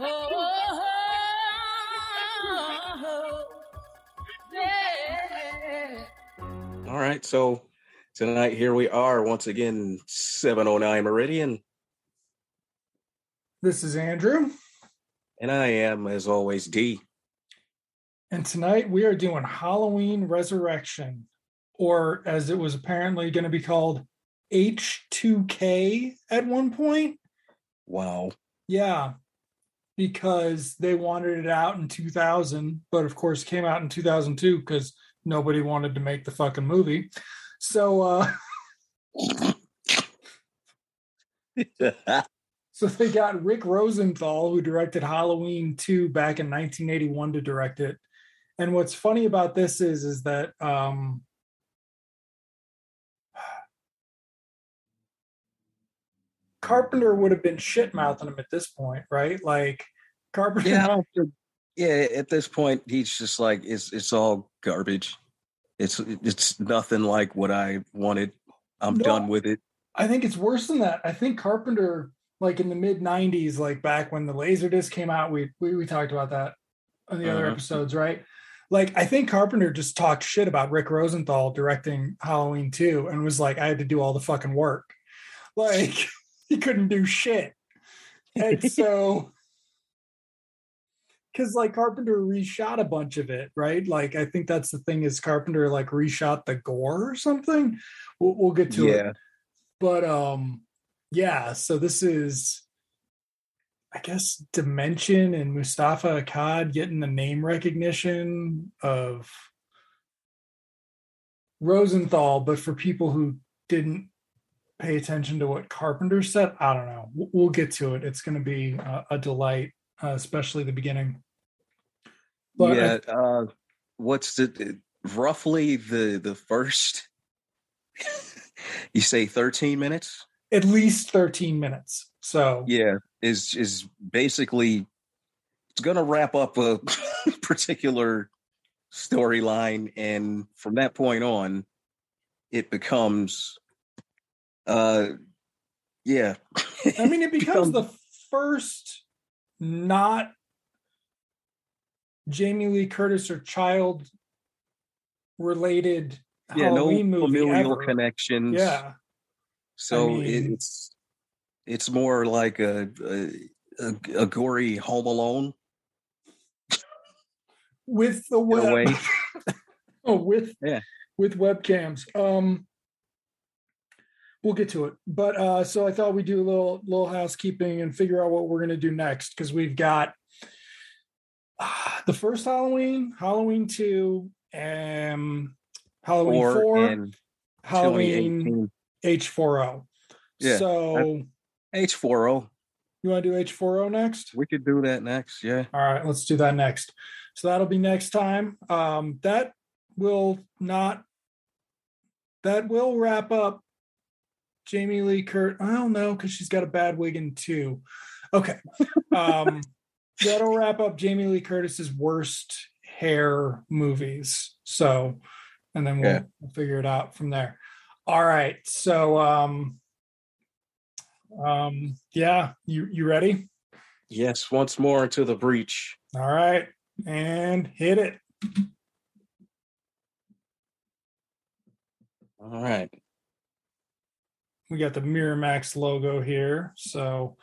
All right, so tonight here we are once again, 709 Meridian, This is Andrew, and I am, as always, D. and tonight we are doing Halloween Resurrection, or as it was apparently going to be called, H2K at one point. Wow. Yeah, because they wanted it out in 2000, but of course came out in 2002 because nobody wanted to make the fucking movie. So, uh, so they got Rick Rosenthal, who directed Halloween 2 back in 1981 to direct it. And what's funny about this is, is that um, Carpenter would have been shit mouthing him at this point, right? Like Carpenter. yeah, I don't think- yeah. At this point, he's just like it's it's all garbage. It's it's nothing like what I wanted. I'm No. done with it. I think it's worse than that. I think Carpenter, like in the mid '90s, like back when the Laserdisc came out, we we, we talked about that on the other Uh-huh. episodes, right? Like I think Carpenter just talked shit about Rick Rosenthal directing Halloween 2 and was like, I had to do all the fucking work. Like he couldn't do shit. And so because like Carpenter reshot a bunch of it, right? Like I think that's the thing is Carpenter like reshot the gore or something. We'll, we'll get to it Yeah, but um yeah so this is i guess dimension and Moustapha Akkad getting the name recognition of rosenthal but for people who didn't pay attention to what carpenter said i don't know we'll get to it it's going to be a, a delight uh, especially the beginning but I- uh, what's the roughly the the first? you say 13 minutes? at least 13 minutes so yeah is is basically it's going to wrap up a particular storyline and from that point on it becomes uh yeah I mean, it becomes the first not Jamie Lee Curtis or child related yeah no movie familial ever. connections Yeah, so I mean- it's it's more like a a, a, a gory home alone with the web, way oh, with Yeah. with webcams. Um, we'll get to it, but uh, so I thought we'd do a little little housekeeping and figure out what we're gonna do next because we've got uh, the first Halloween, Halloween two, and Halloween four, four, and Halloween H4O. Yeah, So h4o you want to do H4O next? we could do that next yeah All right, let's do that next. So that'll be next time. Um, that will not. That will wrap up Jamie Lee Kurt. I don't know because she's got a bad wig in two. Okay. Um, that'll wrap up Jamie Lee Curtis's worst hair movies. So, and then we'll, Yeah. we'll figure it out from there. All right. So, um, um, yeah, you you ready? yes once more into the breach All right, and hit it. all right We got the Miramax logo here. So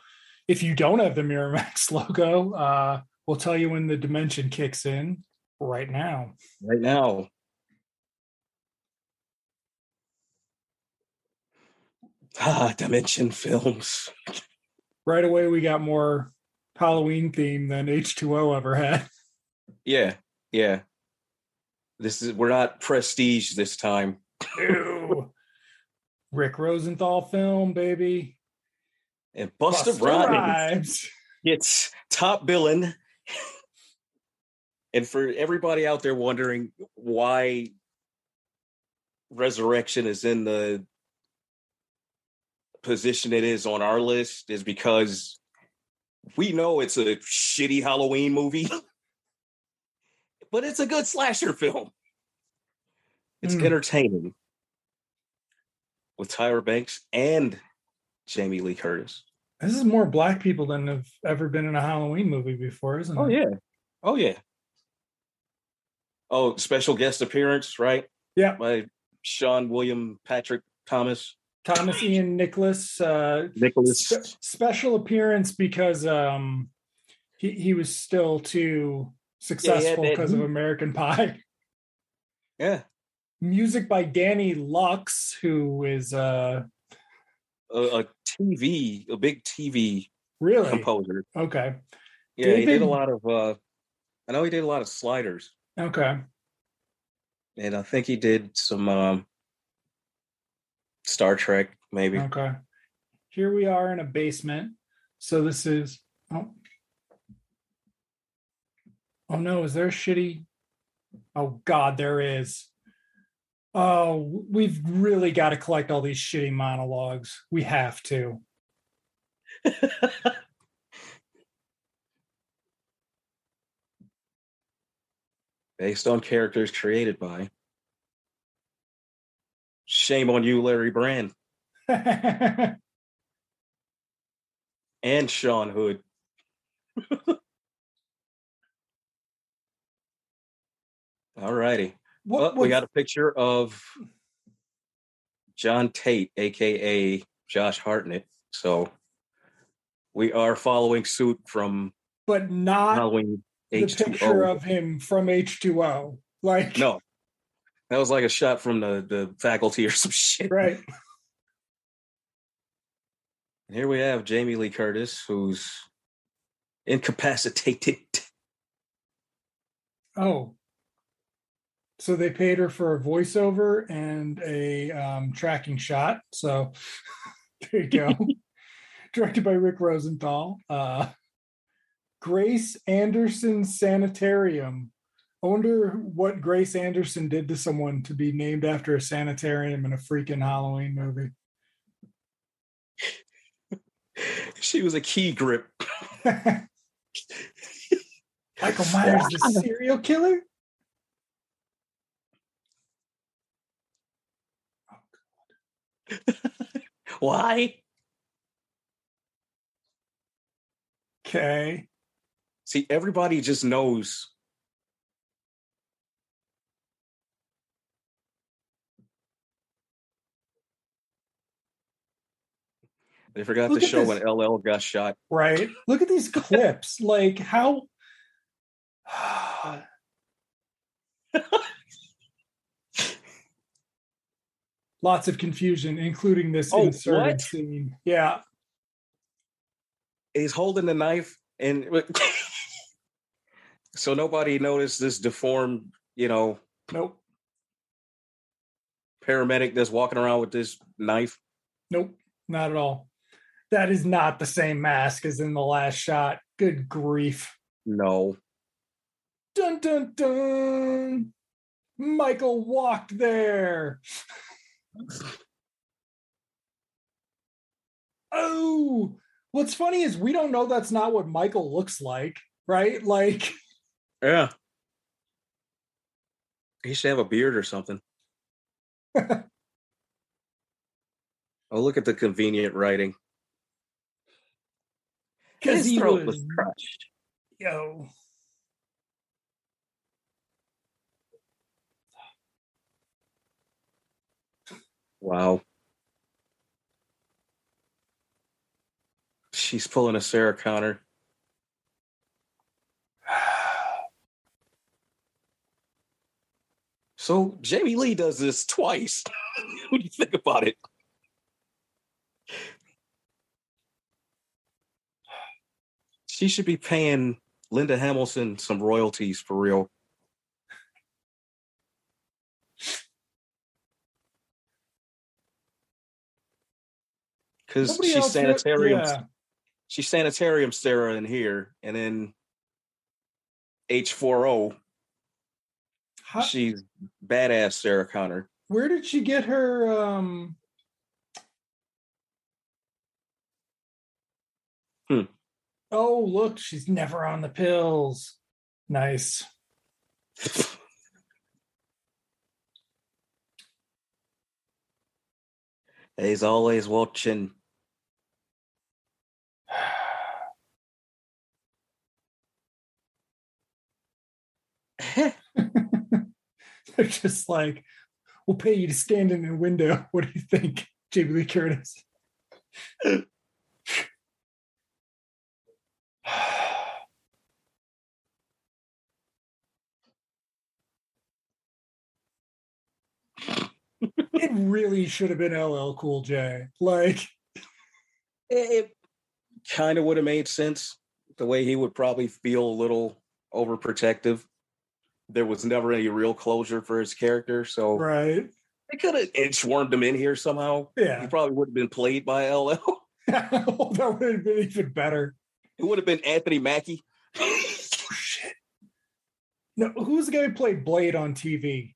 if you don't have the Miramax logo, uh, we'll tell you when the dimension kicks in right now. right now. Ah, Dimension Films. Right away, we got more Halloween theme than H2O ever had. Yeah, yeah. This is we're not prestige this time. Rick Rosenthal film, baby. And Busta, Busta Rhymes Rhymes. gets top billing. and for everybody out there wondering why Resurrection is in the position it is on our list is because we know it's a shitty Halloween movie, but it's a good slasher film. It's Mm. entertaining with Tyra Banks and Jamie Lee Curtis. This is more black people than have ever been in a Halloween movie before, isn't Oh it? Oh yeah. Oh yeah. Oh, special guest appearance, right? Yeah. By Sean William Patrick Thomas Thomas Ian Nicholas uh, Nicholas. spe- special appearance because um, he he was still too successful that- because of American Pie. Yeah. Music by Danny Lux, who is uh, A, a TV, a big TV really composer. okay. Yeah, he did a lot of uh I know he did a lot of sliders. Okay. And I think he did some um Star Trek, maybe. Okay. Here we are in a basement. So this is oh. Oh no, is there a shitty? Oh god, there is. Oh, we've really got to collect all these shitty monologues. We have to. Based on characters created by. Shame on you, Larry Brand and Sean Hood. All righty. What, Well, we got a picture of John Tate, aka Josh Hartnett. So we are following suit from but not Halloween the picture H2O. of him from H2O. Like No, that was like a shot from the, the faculty or some shit. right. And here we have Jamie Lee Curtis, who's incapacitated. Oh. So they paid her for a voiceover and a um, tracking shot. So there you go. Directed by Rick Rosenthal. Uh, Grace Anderson Sanitarium. I wonder what Grace Anderson did to someone to be named after a sanitarium in a freaking Halloween movie. She was a key grip. Michael Myers, the serial killer? Why? Okay. See, everybody just knows. They forgot Look to show this. when LL got shot. right? Look at these clips. Like how lots of confusion, including this Oh, inserted what? scene. Yeah. He's holding the knife, and so nobody noticed this deformed, you know, Nope. paramedic that's walking around with this knife. Nope. Not at all. That is not the same mask as in the last shot. Good grief. No, Dun dun dun. Michael walked there. Oh, what's funny is we don't know that's not what Michael looks like, right? Like, yeah, he should have a beard or something. oh, look at the convenient writing. because His he throat was, was crushed. yo. Wow. She's pulling a Sarah Connor. So Jamie Lee does this twice. what do you think about it? She should be paying Linda Hamilton some royalties for real. Because she's sanitarium yeah. she's sanitarium Sarah in here, and then H4O, she's badass Sarah Connor. where did she get her um Hmm. oh look she's never on the pills nice He's always watching. They're just like, we'll pay you to stand in a window. What do you think, Jamie Lee Curtis? it really should have been LL Cool J. Like, it, it kind of would have made sense the way he would probably feel a little overprotective. There was never any real closure for his character, so right. they could have inchwormed him in here somehow. Yeah, he probably would have been played by LL. Oh, that would have been even better. It would have been Anthony Mackie. Oh, shit. No, who's the guy who played Blade on TV?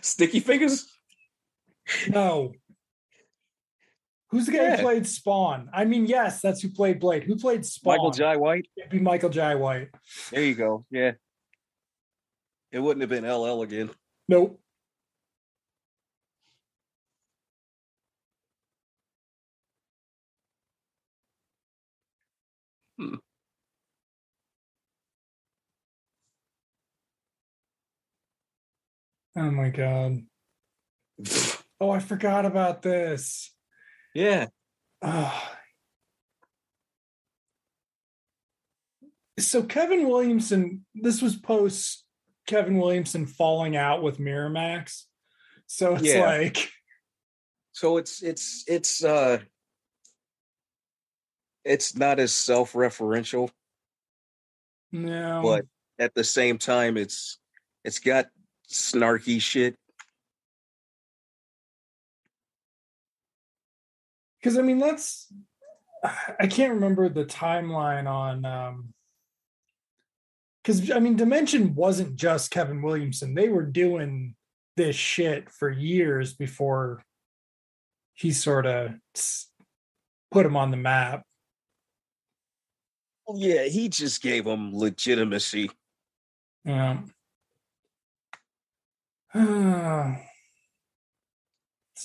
Sticky Fingaz. No. Who's the guy Yeah. who played Spawn? I mean, yes, that's who played Blade. Who played Spawn? Michael Jai White. It'd be Michael Jai White. There you go. Yeah. It wouldn't have been LL again. Nope. Hmm. Oh my god. Oh, I forgot about this. yeah. Ah. So Kevin Williamson, this was post Kevin Williamson falling out with Miramax. So it's Yeah. like, So it's it's it's uh it's not as self-referential, no. but at the same time it's it's got snarky shit. because I mean that's I can't remember the timeline on um because I mean Dimension wasn't just Kevin Williamson. They were doing this shit for years before he sort of put him on the map. Yeah, he just gave him legitimacy. Yeah. this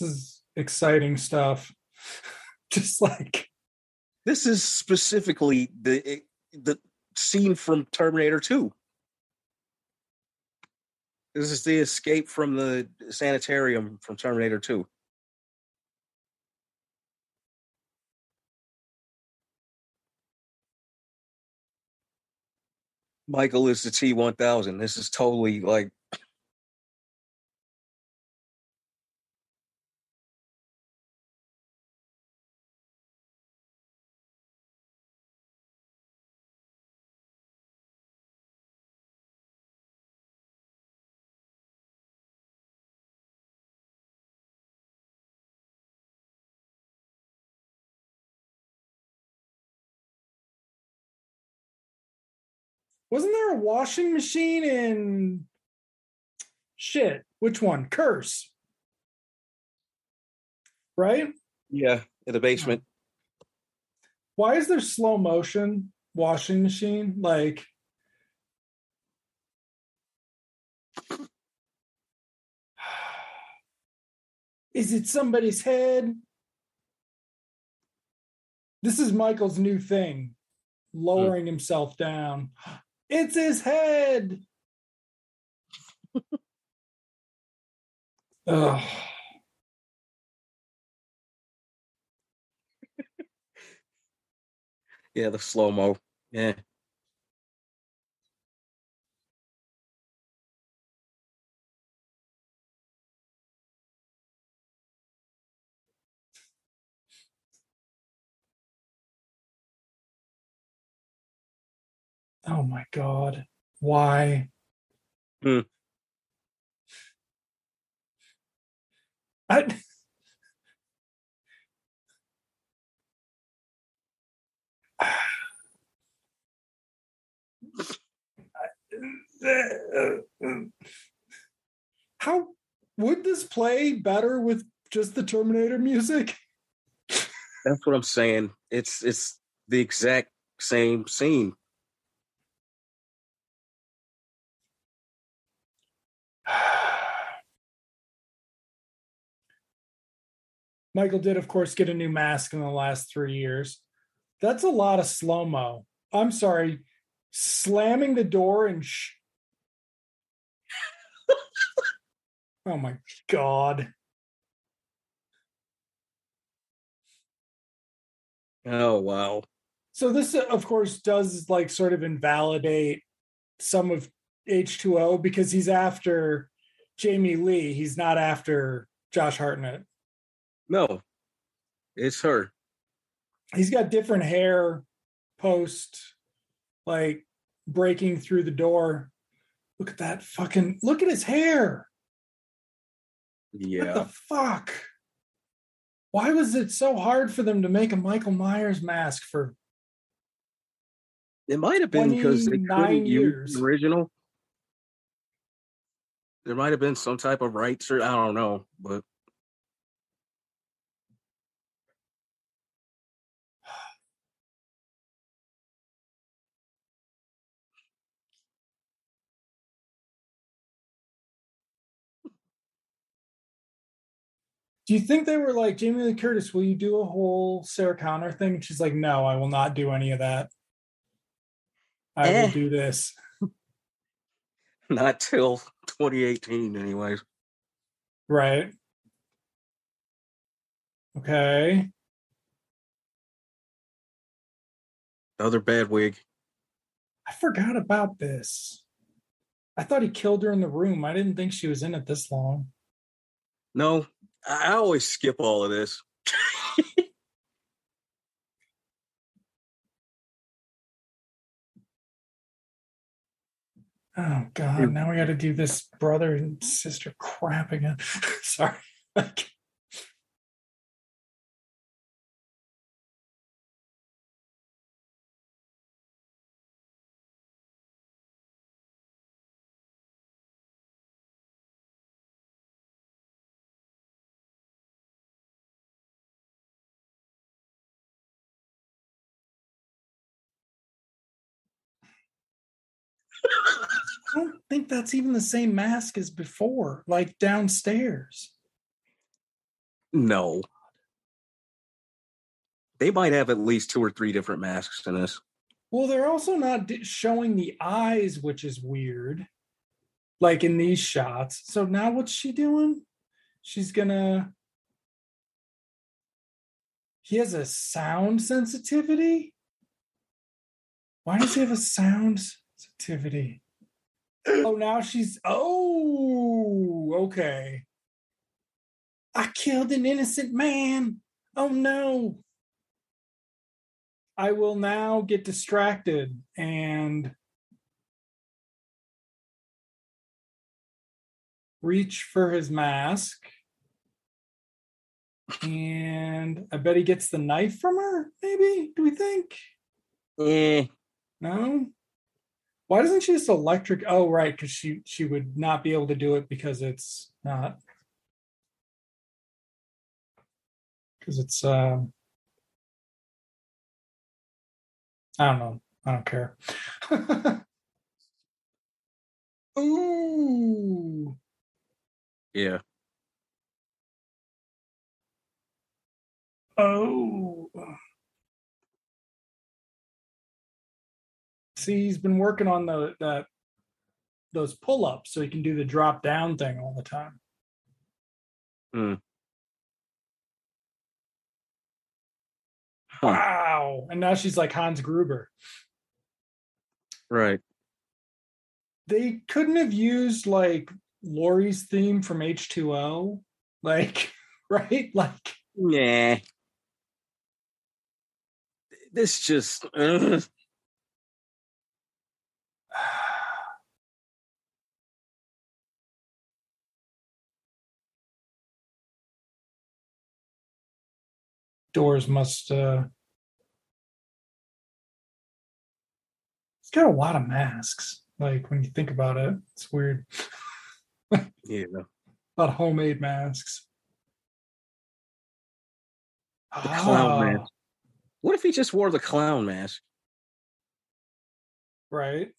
is exciting stuff. Just like This is specifically the eh, the scene from Terminator 2. This is the escape from the sanitarium from Terminator 2. Michael is the T1000. This is totally like wasn't there a washing machine in shit? Which one? Curse. Right? yeah, in the basement. Why is there slow motion washing machine? Like Is it somebody's head? This is Michael's new thing, lowering himself down. It's his head. Ugh. Yeah, the slow mo. Yeah. Oh my god. Why? Hmm. I How would this play better with just the Terminator music? That's what I'm saying. It's it's the exact same scene. Michael did, of course, get a new mask in the last three years. That's a lot of slow mo. I'm sorry, slamming the door and sh- Oh my god. Oh wow. So this, uh, of course, does like sort of invalidate some of H2O because he's after Jamie Lee. He's not after Josh Hartnett. No, it's her. He's got different hair post like breaking through the door. Look at that fucking look at his hair. Yeah. What the fuck? Why was it so hard for them to make a Michael Myers mask for It might have been because they couldn't years. use the original. There might have been some type of rights or I don't know, but Do you think they were like Jamie Lee Curtis? Will you do a whole Sarah Connor thing? And she's like, No, I will not do any of that. I Eh. will do this. not till 2018 anyways. Right. Okay. Other bad wig. I forgot about this. I thought he killed her in the room. I didn't think she was in it this long. No, I always skip all of this. Oh God! Now we got to do this brother and sister crap again. Sorry. think that's even the same mask as before, like downstairs. No. They might have at least two or three different masks in this. Well, they're also not showing the eyes, which is weird, like in these shots. So now what's she doing? She's gonna. He has a sound sensitivity. Why does he have a sound sensitivity? Oh, now she's. Oh, okay. I killed an innocent man. Oh no. I will now get distracted and reach for his mask. And I bet he gets the knife from her, maybe? Do we think? Eh, No? Why doesn't she just electric? Oh, right, because she she would not be able to do it because it's not because it's um I don't know. I don't care. Ooh. yeah. Oh. See, he's been working on the that those pull-ups so he can do the drop down thing all the time. Hmm. Huh. Wow. And now she's like Hans Gruber. Right. They couldn't have used like Laurie's theme from H2O. Like, right? Like, Nah. This just ugh. Doors must uh it's got a lot of masks. Like when you think about it, it's weird. yeah. A lot of homemade masks. The clown Ah, mask. What if he just wore the clown mask? Right.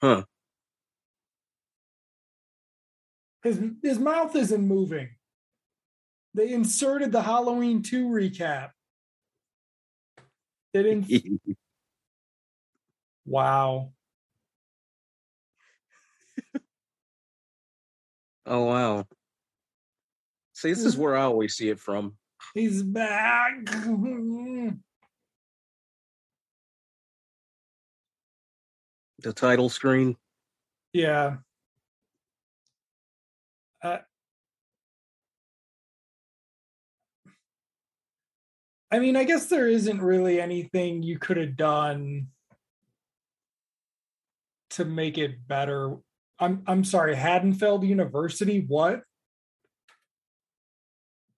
Huh. His his mouth isn't moving. They inserted the Halloween 2 recap. They didn't Wow. oh wow. See, this is where I always see it from. He's back. The title screen. yeah. Uh, I mean, I guess there isn't really anything you could have done to make it better. I'm I'm sorry, Haddonfield University. What?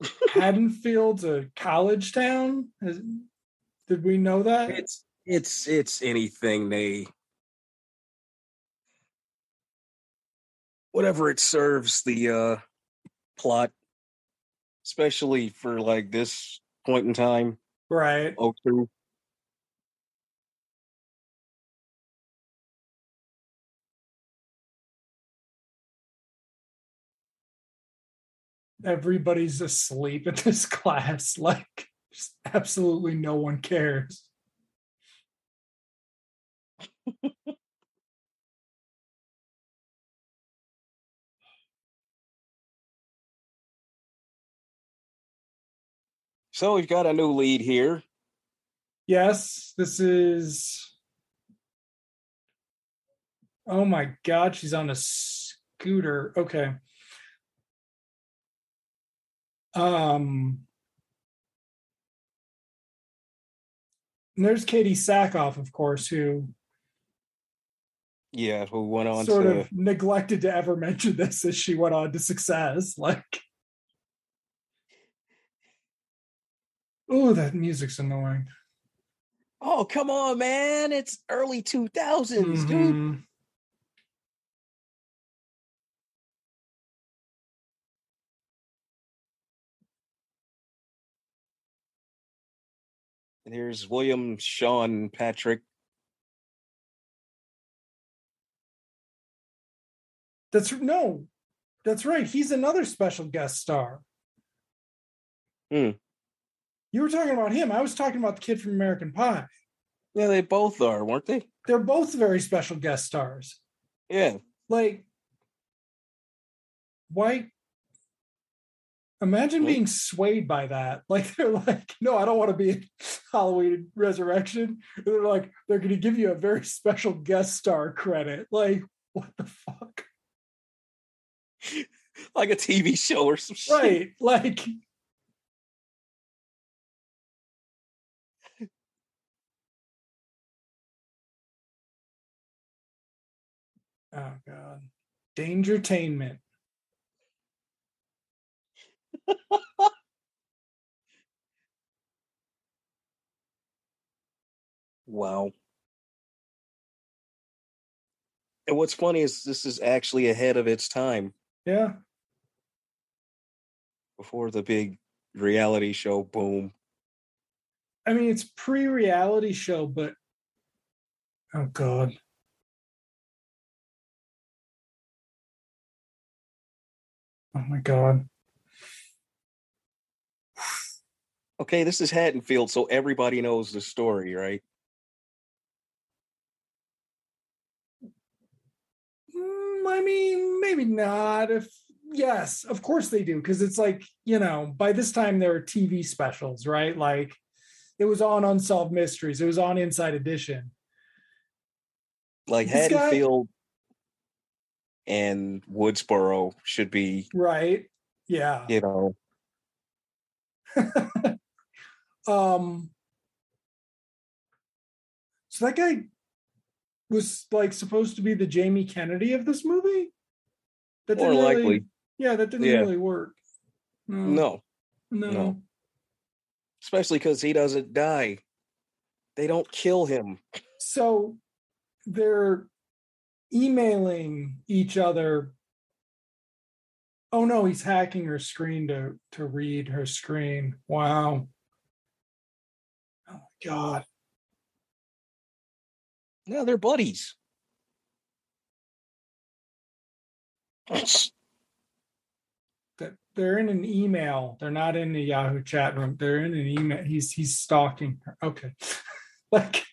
Haddonfield's a college town. Is- did we know that? It's it's it's anything they whatever it serves the uh plot especially for like this point in time right. oh two Everybody's asleep at this class. Like, absolutely no one cares. So we've got a new lead here Yes, this is. Oh my God, she's on a scooter. Okay. Um. and there's Katee Sackhoff, of course, who yeah who went on sort to of neglected to ever mention this as she went on to success. Like, oh, that music's annoying. oh come on man it's early 2000s dude Mhm. and here's william sean patrick That's no, that's right. He's another special guest star. Hmm. You were talking about him. I was talking about the kid from American Pie. yeah they both are weren't they They're both very special guest stars. yeah Like, why? Imagine being swayed by that. Like they're like, no, I don't want to be in Halloween Resurrection. And they're like, they're going to give you a very special guest star credit. Like, what the fuck? like a tv show or some shit Right? Like, oh god, Dangertainment. Wow. And what's funny is this is actually ahead of its time Yeah, before the big reality show boom. I mean it's pre-reality show, but oh god. Oh my god. Okay, this is Haddonfield, so everybody knows the story, right? Mm, I mean, maybe not. If yes, of course they do, because it's like you know, by this time there are TV specials, right? Like it was on Unsolved Mysteries, it was on Inside Edition. Like This guy- Haddonfield and Woodsboro should be, Right? Yeah. you know, um. So that guy was like supposed to be the Jamie Kennedy of this movie. That more really- likely. yeah, that didn't Yeah. really work. No, No, no. no. especially because he doesn't die. They don't kill him. so they're emailing each other oh no he's hacking her screen to to read her screen wow oh my god No, they're buddies. that they're in an email. They're not in the Yahoo chat room. They're in an email. He's he's stalking her. Okay. like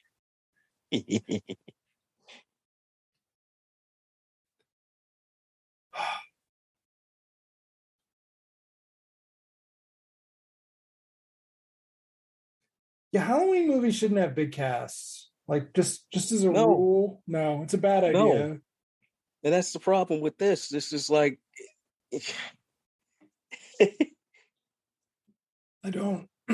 Yeah, Halloween movies shouldn't have big casts. Like just just as a No. rule, no, it's a bad idea. No. and that's the problem with this. This is like I don't. I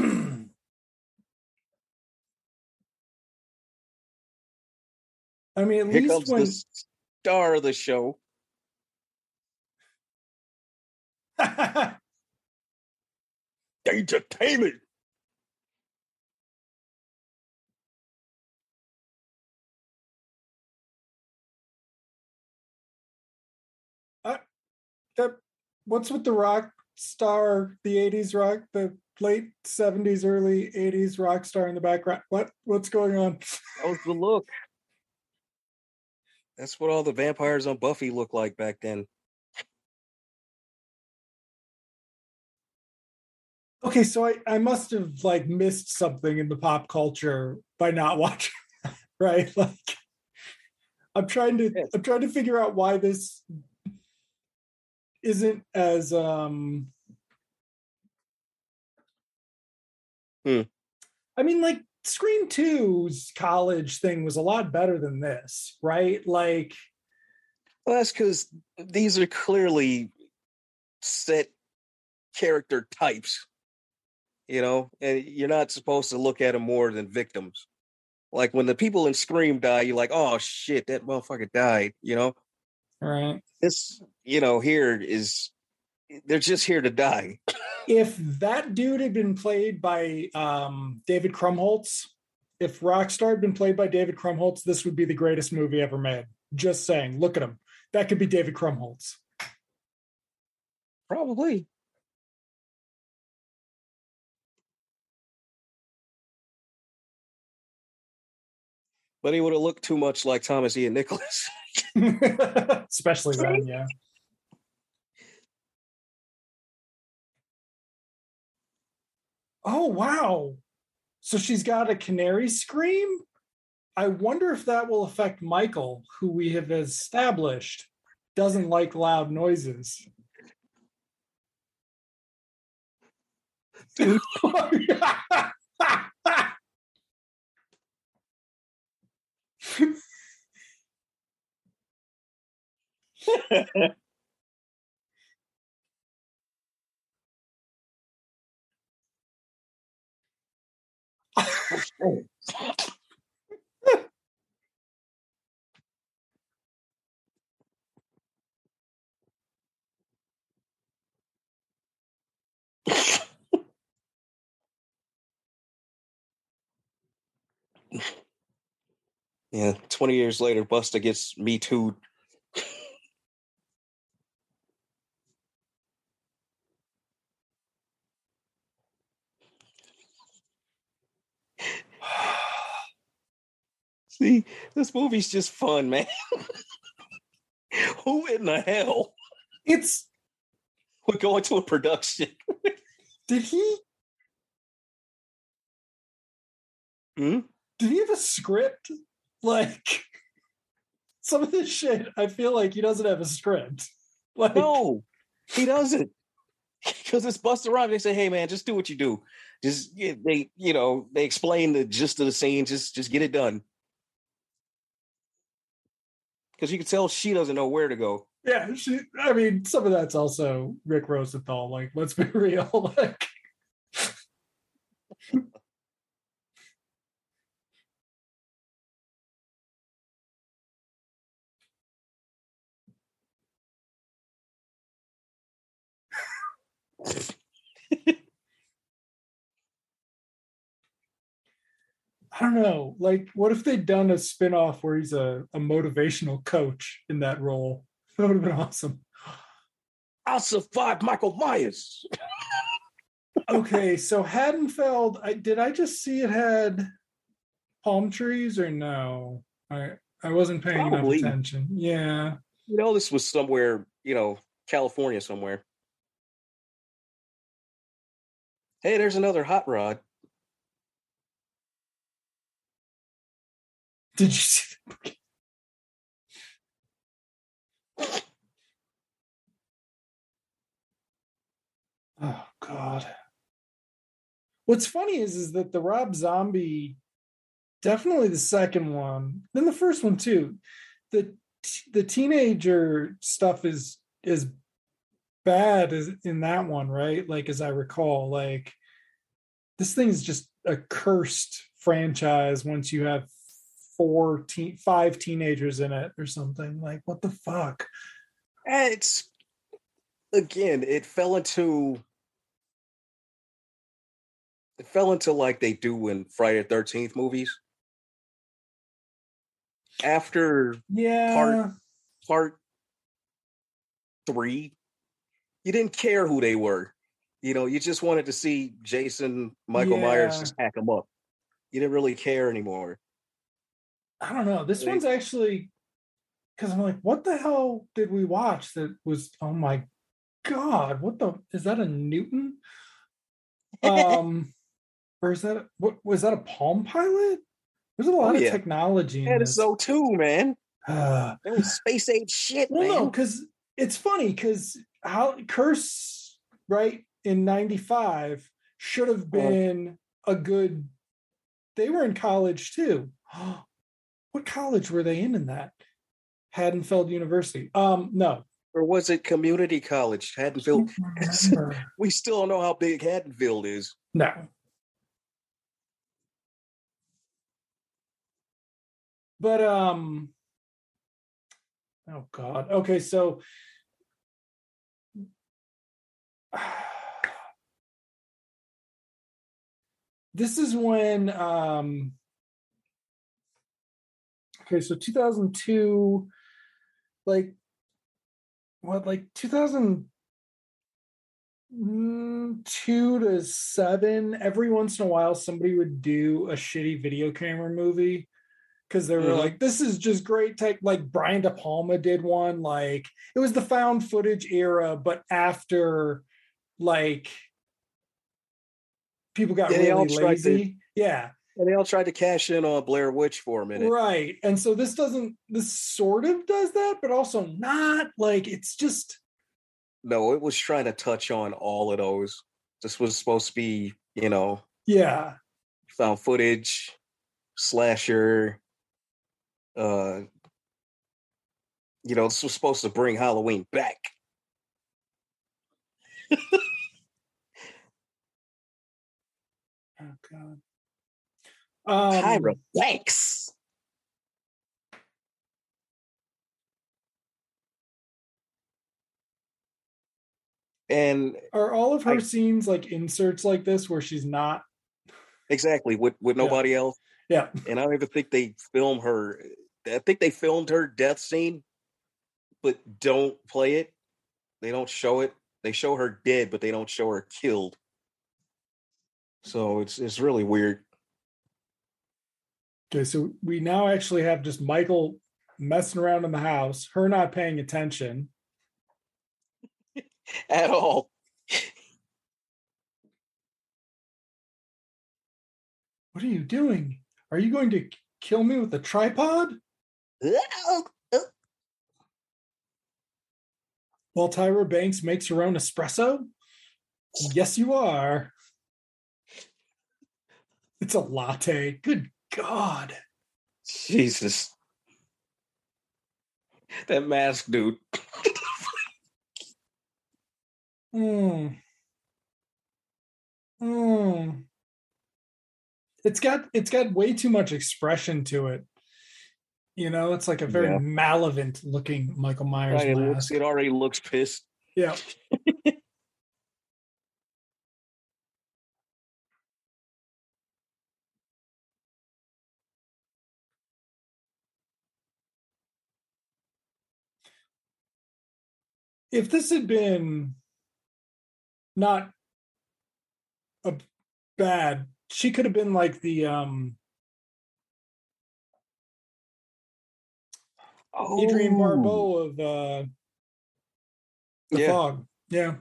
mean, at here least when the star of the show. Entertainment. That, what's with the rock star, the '80s rock, the late '70s, early '80s rock star in the background? What what's going on? That was the look. That's what all the vampires on Buffy looked like back then. Okay, so I, I must have like missed something in the pop culture by not watching, that, right? Like, I'm trying to Yes. I'm trying to figure out why this isn't as um. Hmm. I mean, like Scream 2's college thing was a lot better than this, right? Like, Well, that's because these are clearly set character types, you know, and you're not supposed to look at them more than victims. Like when the people in Scream die, you're like, oh shit, that motherfucker died, you know? Right? This, you know, here is, they're just here to die. if that dude had been played by um, David Krumholtz, if Rockstar had been played by David Krumholtz, this would be the greatest movie ever made. Just saying, look at him. That could be David Krumholtz. Probably. But he would have looked too much like Thomas Ian Nicholas. Especially then, yeah. Oh, wow. So she's got a canary scream? I wonder if that will affect Michael, who we have established doesn't like loud noises. Yeah. Yeah, 20 years later, Busta gets Me Too. See, this movie's just fun, man. Who in the hell it's We're going to a production? did he Hmm? did he have a script? Like some of this shit, I feel like he doesn't have a script. Like No, he doesn't. Because it's Busta Rhymes. They say, "Hey, man, just do what you do. Just they, you know, they explain the gist of the scene. Just, just get it done." Because you can tell she doesn't know where to go. yeah, she, I mean, some of that's also Rick Rosenthal. Like, let's be real. Like, I don't know. Like, what if they'd done a spin-off where he's a, a motivational coach in that role? That would have been awesome. I'll survive Michael Myers. Okay, so Haddonfield, I did I just see it had palm trees or no? I I wasn't paying Probably. enough attention. Yeah. You know, this was somewhere, you know, California somewhere. Hey, there's another hot rod. Did you see? That? Oh God. What's funny is is that the Rob Zombie, definitely the second one, then the first one too. The the teenager stuff is is bad in that one, right? Like as I recall, like this thing is just a cursed franchise once you have four teen, five teenagers in it or something. Like what the fuck? Eh, it's again, it fell into it fell into like they do in Friday the Thirteenth movies. After Yeah. part part three, you didn't care who they were. You know, you just wanted to see Jason Michael Myers just hack them up. You didn't really care anymore. I don't know. This They- one's actually because I'm like, what the hell did we watch that was oh my god, what the is that a Newton? Um or is that what was that a Palm Pilot? There's a lot of Oh, yeah. technology in Yeah, it's so too, man. Uh, That was space age shit, well, no, because it's funny because how Curse right in '95 should have been a good. They were in college too. what college were they in in that? Haddonfield University. Um, no. Or was it community college? Haddonfield. We still don't know how big Haddonfield is. no. But um oh god. Okay, so this is when um okay so 2002 like what like 2002 to 7 every once in a while somebody would do a shitty video camera movie because they were Mhm. like this is just great tech like brian de palma did one like it was the found footage era but after like people got Yeah, really tried to- lazy yeah And they all tried to cash in on Blair Witch for a minute. right and so this doesn't this sort of does that but also not like it's just No, it was trying to touch on all of those. This was supposed to be, you know, yeah found footage, slasher. Uh, you know, this was supposed to bring Halloween back. oh god um, Tyra Banks. And are all of her I- scenes like inserts like this where she's not exactly with with Yeah. nobody else. yeah And I don't even think they film her. I think they filmed her death scene, but don't play it. They don't show it. They show her dead, but they don't show her killed. So it's it's really weird. okay so we now actually have just michael messing around in the house her not paying attention. At all. what are you doing? Are you going to kill me with a tripod? While tyra banks makes her own espresso? Yes you are it's a latte good god Jesus. That mask dude. Mm. Mm. It's got it's got way too much expression to it. You know, it's like a very Yeah. malevolent looking Michael Myers Right, it, looks, mask. it already looks pissed. Yeah. if this had been not a bad, she could have been like the um Adrienne Oh, Barbeau of uh the Yeah. fog. Yeah.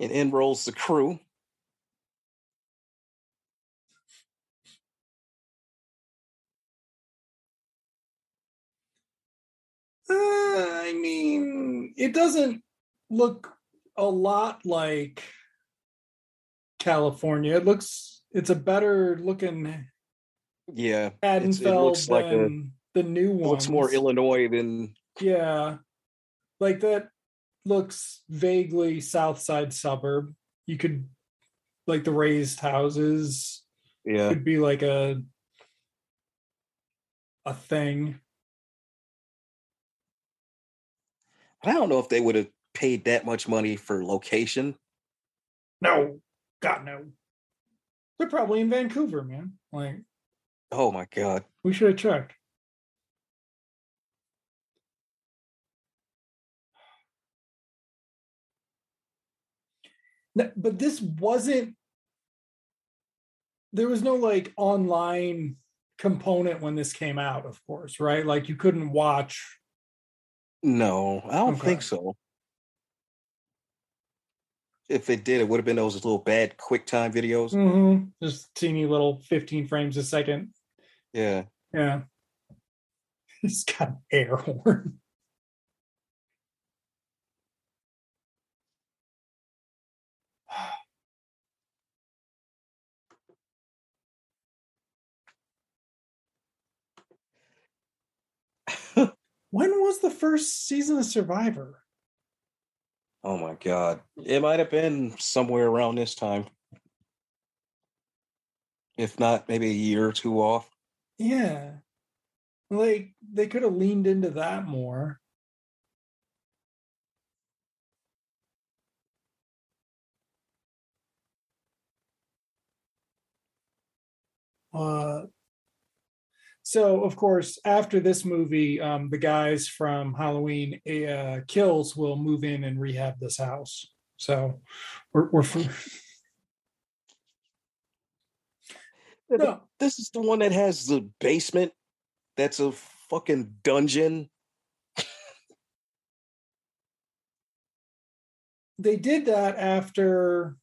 And enrolls the crew. Uh, I mean, it doesn't look a lot like California. It looks it's a better looking Yeah. Haddonfield it looks like a- than the new one. looks more Illinois than Yeah. Like that looks vaguely south side suburb. You could like the raised houses yeah. could be like a a thing. I don't know if they would have paid that much money for location. No. God no. They're probably in Vancouver, man. Like Oh my god. we should have checked. No, but this wasn't there was no like online component when this came out of course right like you couldn't watch No, I don't Okay. think so. If it did, it would have been those little bad QuickTime videos. Mhm. just teeny little 15 frames a second Yeah. yeah it's got an air horn when was the first season of survivor Oh my god. It might have been somewhere around this time. If not, maybe a year or two off. Yeah. Like they could have leaned into that more. Uh so of course after this movie um the guys from Halloween uh kills will move in and rehab this house. So we're we're no, This is the one that has the basement that's a fucking dungeon. they did that after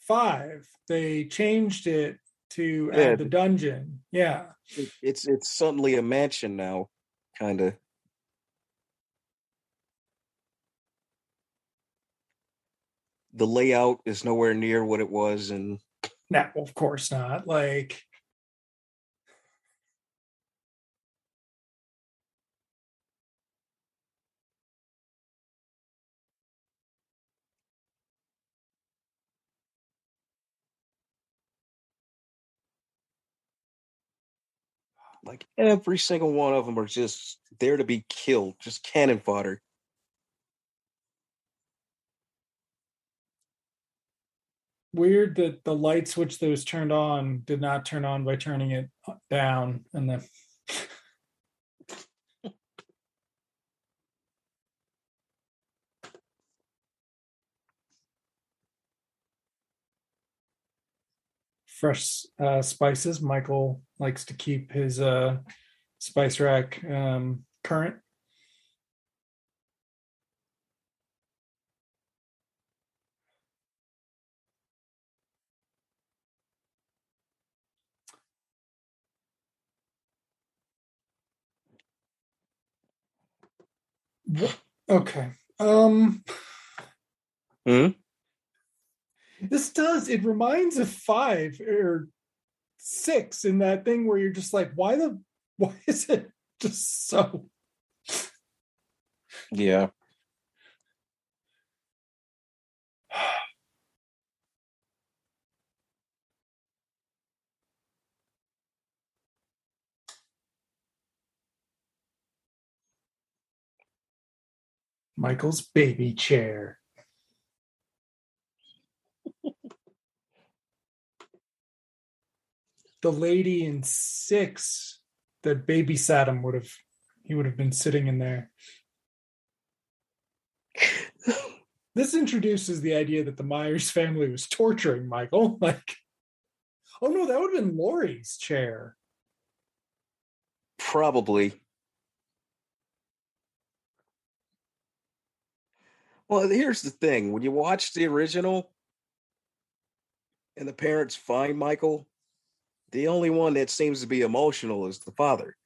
five. They changed it to Yeah. add the dungeon. Yeah. It- It's it's suddenly a mansion now, kind of. The layout is nowhere near what it was, and No, of course not. Like like every single one of them are just there to be killed, just cannon fodder. weird that the light switch that was turned on did not turn on by turning it down and then fresh uh, spices michael likes to keep his uh, spice rack um, current okay um Hmm? this does it reminds of five or six in that thing where you're just like why the why is it just so Yeah. michael's baby chair the lady in six that babysat him would have he would have been sitting in there this introduces the idea that the myers family was torturing michael like oh no that would have been Laurie's chair Probably. Well, here's the thing: when you watch the original, and the parents find Michael, the only one that seems to be emotional is the father.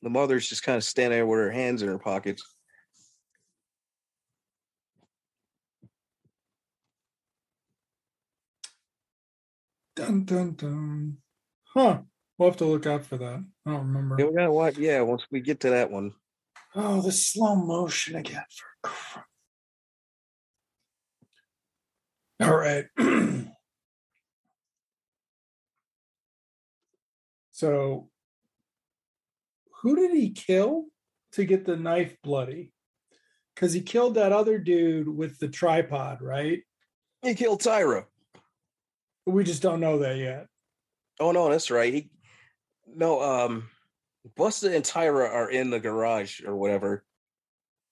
The mother's just kind of standing there with her hands in her pockets. Dun dun dun. Huh. We'll have to look out for that. I don't remember. Yeah, we gotta watch. Yeah, once we get to that one. Oh, the slow motion again. For. All right. so, who did he kill to get the knife bloody? Because he killed that other dude with the tripod, right? He killed Tyra. We just don't know that yet. Oh no, that's right. He no, um Busta and Tyra are in the garage or whatever.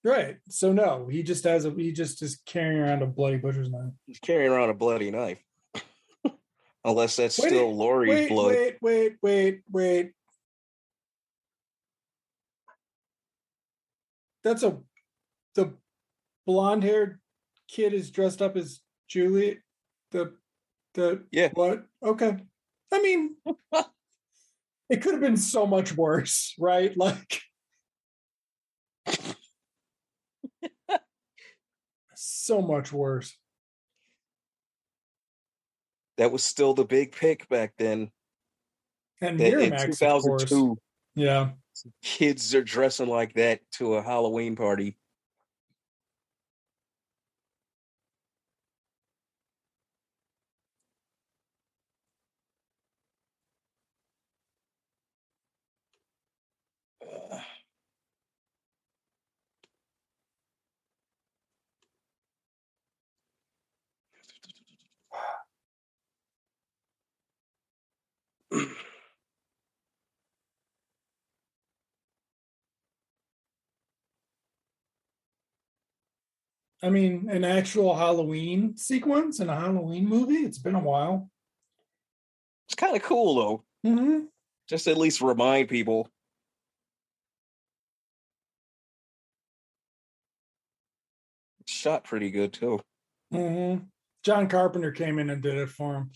Right. So no, he just has a he just is carrying around a bloody butcher's knife. He's carrying around a bloody knife. Unless that's Wait, still Laurie's Wait, blood. wait, wait, wait, wait. That's a the blonde haired kid is dressed up as Julie. The the Yeah. what? Okay. I mean it could have been so much worse, right? Like so much worse. That was still the big pick back then. And That in Miramax, course. 2002, Yeah. kids are dressing like that to a Halloween party. I mean, an actual Halloween sequence in a Halloween movie. It's been a while. It's kind of cool though. Mm-hmm. Just at least remind people. It's shot pretty good too. Mm-hmm. John Carpenter came in and did it for him.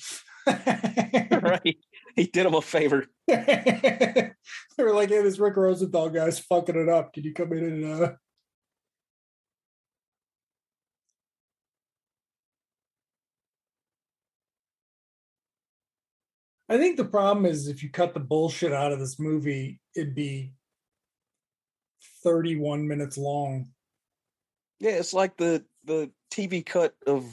right. He did him a favor. they were like, "Hey, this Rick Rosenthal guy's fucking it up. Can you come in and uh, I think the problem is if you cut the bullshit out of this movie, it'd be 31 minutes long. Yeah, it's like the the TV cut of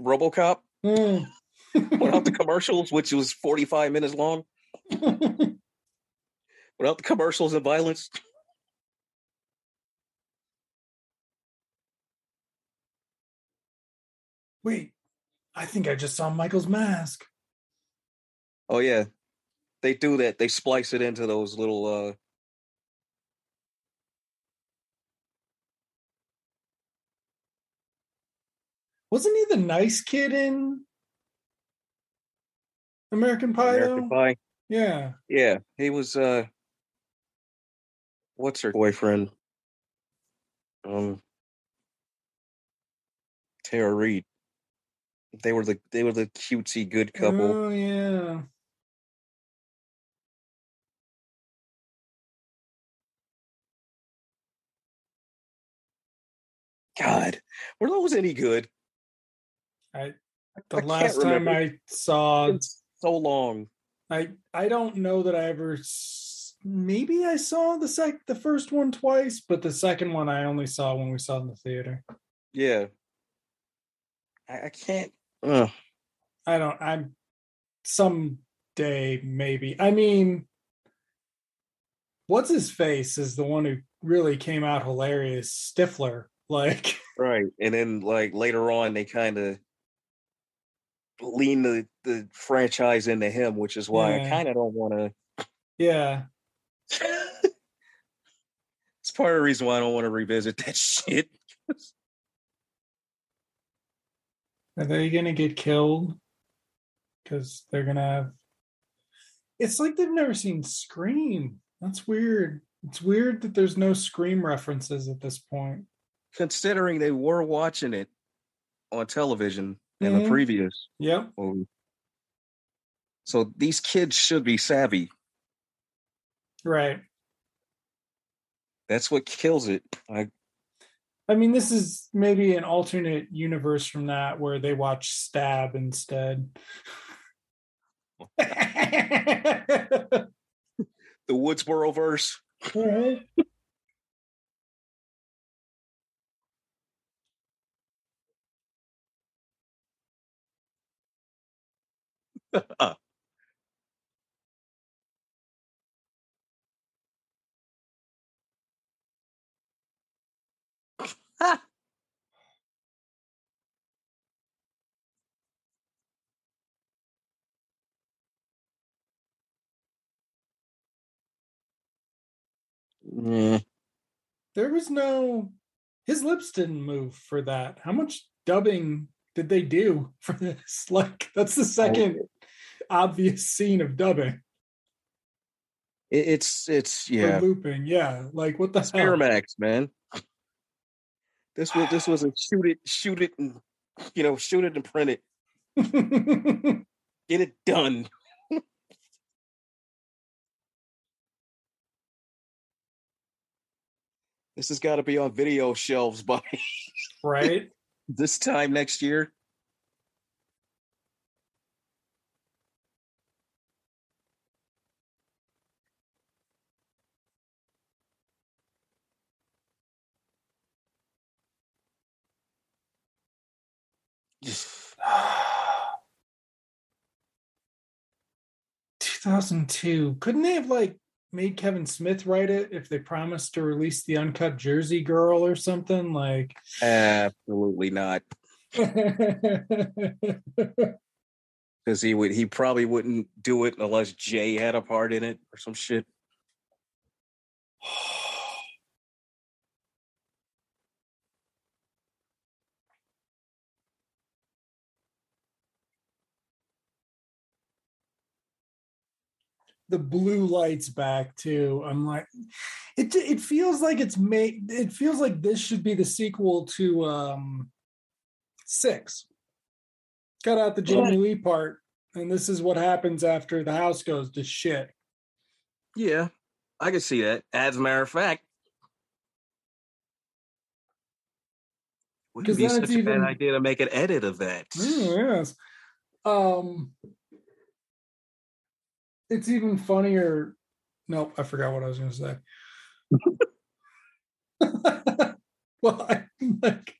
RoboCop Mm. without the commercials, which was 45 minutes long. Without the commercials and violence. Wait, I think I just saw Michael's mask. Oh yeah. They do that. They splice it into those little uh Wasn't he the nice kid in American Pie? American though? Pie. Yeah. Yeah, he was uh what's her boyfriend? Um Tara Reid. They were the they were the cutesy good couple. Oh yeah. God, were those any good? I I the can't last time. I saw It's so long. I I don't know that I ever maybe I saw the sec the first one twice, but the second one I only saw when we saw it in the theater. Yeah. I, I can't. Ugh. I don't I'm someday maybe. I mean what's his face is the one who really came out hilarious, Stifler. Like Right. And then like later on they kind of lean the, the franchise into him, which is why I kind of don't want to yeah. it's part of the reason why I don't want to revisit that shit. Are they gonna get killed? Because they're gonna have. It's like they've never seen Scream. That's weird. It's weird that there's no Scream references at this point. Considering they were watching it on television. in the Mhm. previous Yep. movie. So these kids should be savvy. Right. That's what kills it. I I mean, this is maybe an alternate universe from that where they watch Stab instead. the Woodsboro verse. Right. Uh, Yeah. There was no his lips didn't move for that. How much dubbing did they do for this? Like that's the second obvious scene of dubbing It- it's it's for yeah. looping. Yeah. Like what the It's hell? Miramax, man. This was this was a shoot it, shoot it, and you know, shoot it and print it. Get it done. this has got to be on video shelves by right? this time next year. Two thousand two. Couldn't they have like made Kevin Smith write it if they promised to release the uncut Jersey Girl or something? Like Absolutely not, because he would he probably wouldn't do it unless Jay had a part in it or some shit. the blue lights back too. I'm like, it it feels like it's made. It feels like this should be the sequel to um six. Cut out the Jamie Lee part, and this is what happens after the house goes to shit. Yeah, I can see that. As a matter of fact, 'Cause be such a even- bad idea to make an edit of that. Mm, yes. Um it's even funnier. Nope, I forgot what I was gonna say. well, I like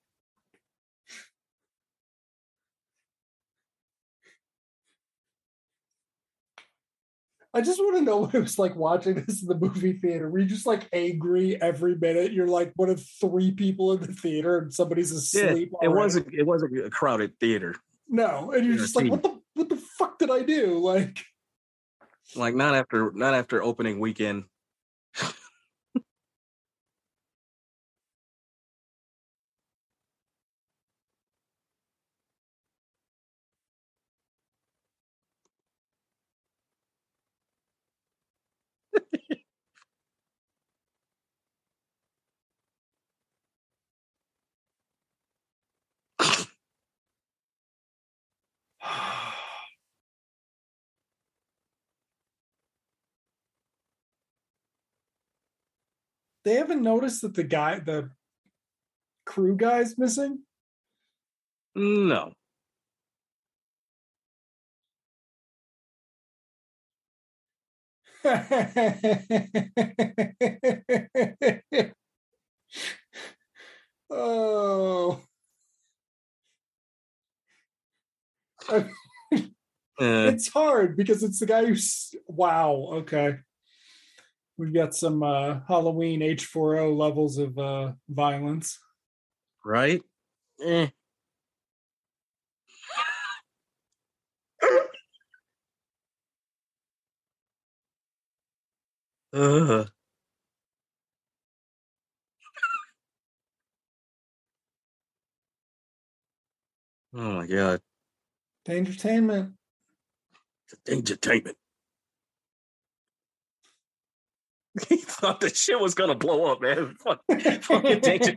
I just want to know what it was like watching this in the movie theater. Were you just like angry every minute? You're like one of three people in the theater and somebody's asleep. Yeah, it already? wasn't. It wasn't a crowded theater. No, and you're just like, what the what the fuck did I do? Like, Like not after not after opening weekend. they haven't noticed that the guy, the crew guy's missing. No. oh. I- Uh, it's hard because it's the guy who's wow okay we've got some uh halloween h4o levels of uh violence right? Eh. Ugh. Oh my god. entertainment Entertainment. He thought the shit was gonna blow up, man. Fuck, fucking Danger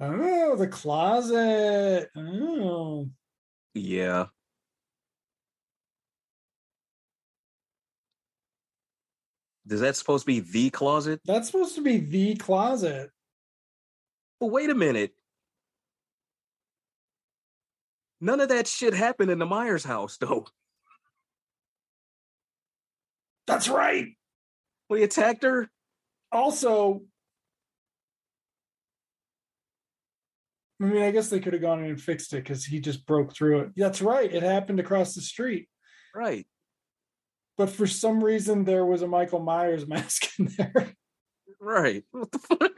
Oh, the closet. Oh. Yeah. Is that supposed to be the closet? That's supposed to be the closet. Well, wait a minute. None of that shit happened in the Myers house, though. That's right. When he attacked her? Also, I mean, I guess they could have gone in and fixed it because he just broke through it. That's right. It happened across the street. Right. But for some reason, there was a Michael Myers mask in there. Right. What the fuck?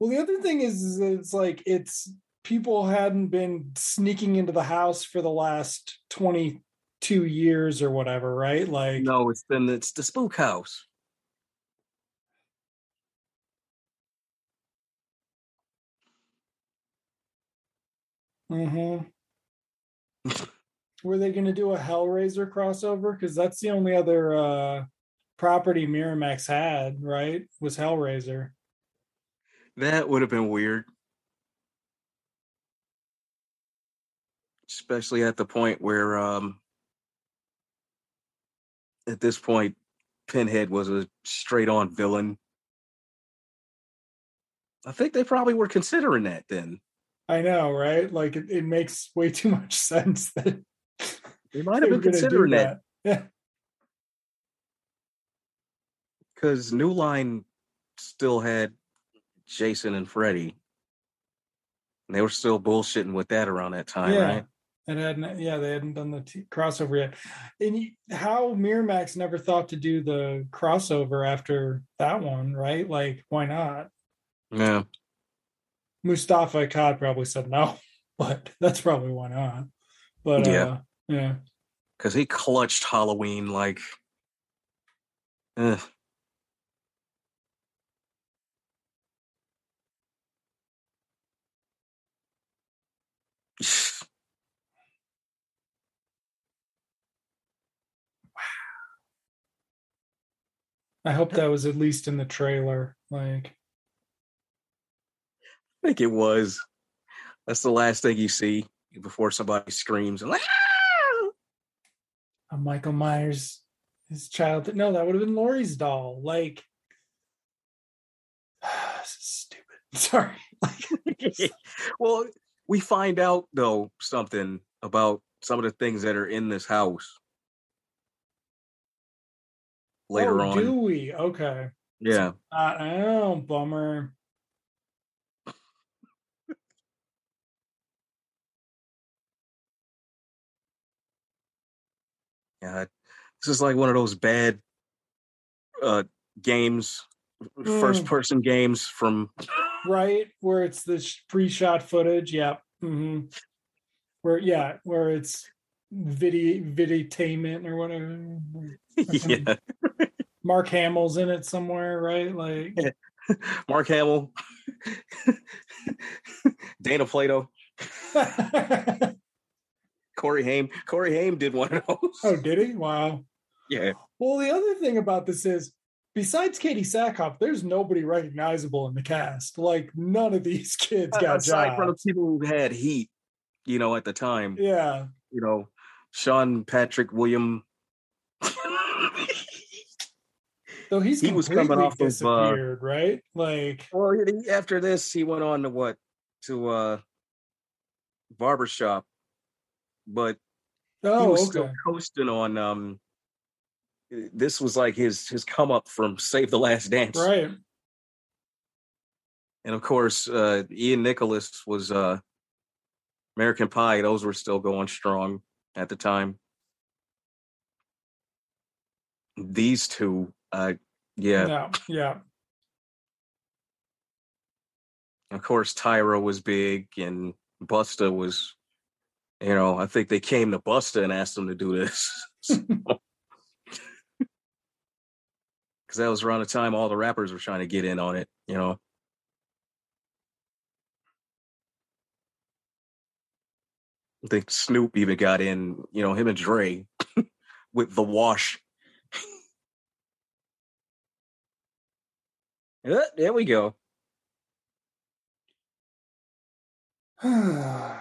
Well, the other thing is, is it's like it's people hadn't been sneaking into the house for the last 22 years or whatever, right? Like, No, it's been it's the spook house. hmm were they going to do a Hellraiser crossover? Because that's the only other uh, property Miramax had, right? Was Hellraiser. That would have been weird. Especially at the point where um at this point Pinhead was a straight on villain. I think they probably were considering that then. I know, right? Like it, it makes way too much sense that They might have been going to do considering that that. Yeah. because New Line still had Jason and Freddy. And they were still bullshitting with that around that time, yeah. right? And hadn't, yeah, they hadn't done the t- crossover yet. And how Miramax never thought to do the crossover after that one, right? Like, why not? Yeah. Moustapha Akkad probably said no, but that's probably why not. But Yeah. uh, yeah, Because he clutched Halloween like. eh. I hope that was at least in the trailer. Like, I think it was. That's the last thing you see before somebody screams and like, "Ah!" a Michael Myers, his child. No, that would have been Laurie's doll. Like, this is stupid. Sorry. Well, we find out though something about some of the things that are in this house later oh, on. do we? Okay. Yeah. Uh, oh, bummer. Yeah. This is like one of those bad uh games, first Mm. person games from Right, where it's the sh- pre-shot footage. Yeah. hmm Where yeah, where it's video viditainment or whatever. yeah. Mark Hamill's in it somewhere, right? Like, Mark Hamill, Dana Plato, Corey Haim. Corey Haim did one of those. oh, did he? Wow. Yeah. Well, the other thing about this is, besides Katee Sackhoff, there's nobody recognizable in the cast. Like, none of these kids got Aside from jobs. people who had heat, you know, at the time, Yeah. you know, Sean Patrick William. so he's He was coming off of, uh, right? Like, well, he- after this, he went on to what? To uh barbershop. But he oh, was okay. still coasting on um this was like his his come up from Save the Last Dance. Right. And of course, uh Ian Nicholas was uh American Pie, those were still going strong at the time. These two, uh yeah. Yeah. Yeah. Of course Tyra was big and Busta was you know, I think they came to Busta and asked him to do this. Cause that was around the time all the rappers were trying to get in on it, you know. I think Snoop even got in, you know, him and Dre with the wash. uh, there we go.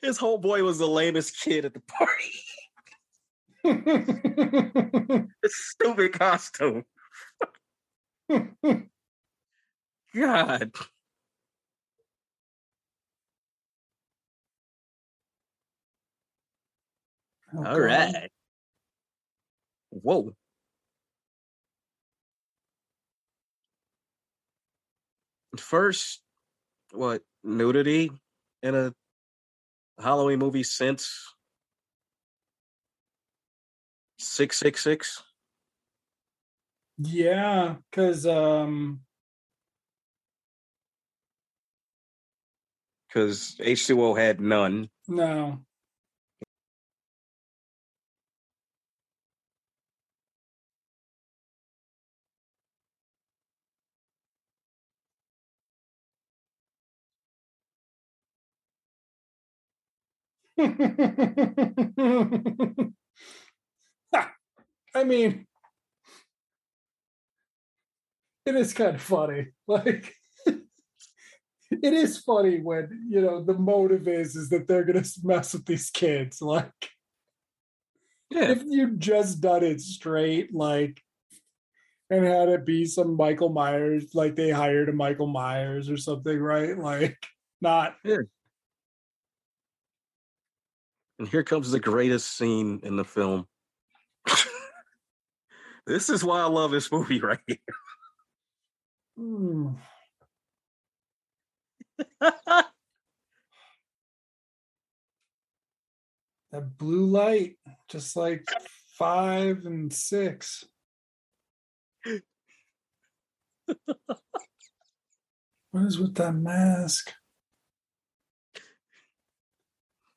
His whole boy was the lamest kid at the party. This stupid costume. God. Oh, All God. right. Whoa. First, what nudity in a Halloween movie since six six six? Yeah, because um Because H two O had none. no. I mean, it is kind of funny. Like, it is funny when you know the motive is is that they're gonna mess with these kids. Like, Yeah. if you just done it straight, like, and had it be some Michael Myers, like they hired a Michael Myers or something, right? Like, not And here comes the greatest scene in the film. this is why I love this movie right here. Hmm. that blue light, just like five and six. what is with that mask?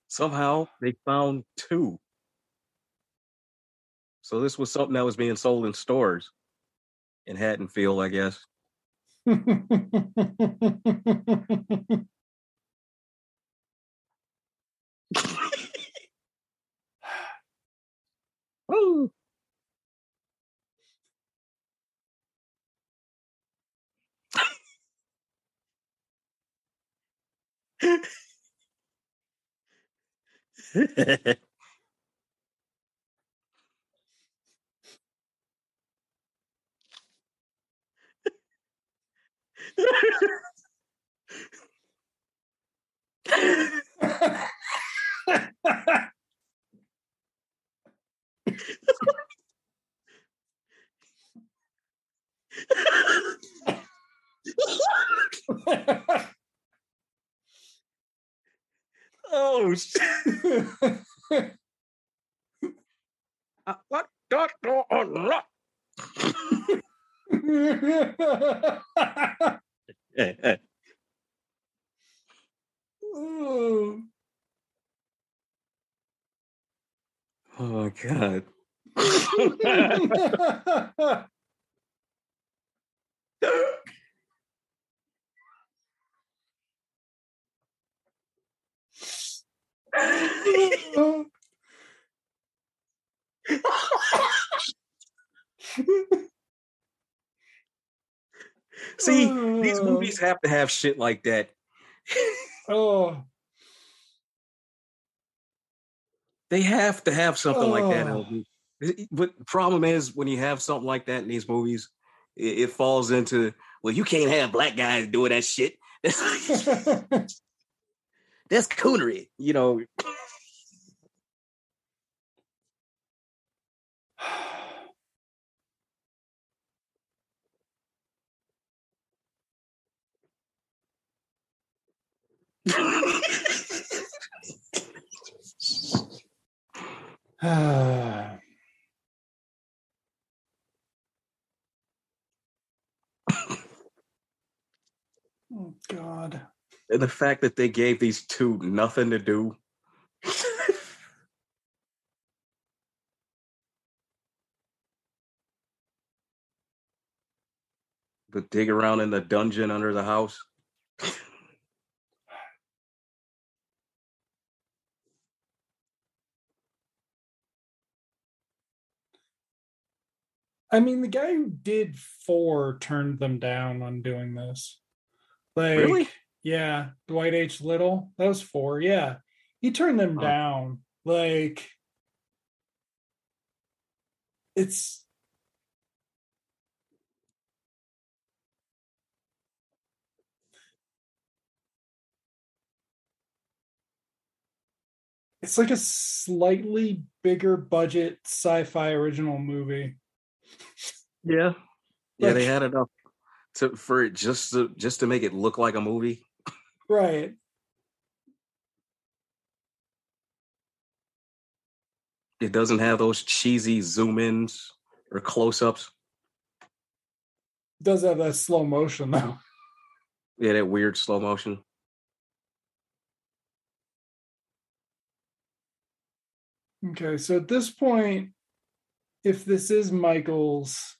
Somehow they found two. So this was something that was being sold in stores in Haddonfield, I guess. Woo. oh shit. What? Dot, dot, dot, dot. Ooh. Oh my god. See, these movies have to have shit like that. oh, They have to have something like that. in a Oh. movie. But the problem is when you have something like that in these movies, it, it falls into well, you can't have black guys doing that shit. That's, that's coonery, you know. oh God. and the fact that they gave these two nothing to do. but dig around in the dungeon under the house. I mean, the guy who did four turned them down on doing this. Like, Really? yeah, Dwight H. Little. That was four. Yeah, he turned them Huh. down. Like, it's it's like a slightly bigger budget sci-fi original movie. Yeah. Yeah, they had enough to for it just to just to make it look like a movie. Right. It doesn't have those cheesy zoom ins or close ups. Does have that slow motion though. Yeah, that weird slow motion. Okay, so at this point, if this is Michael's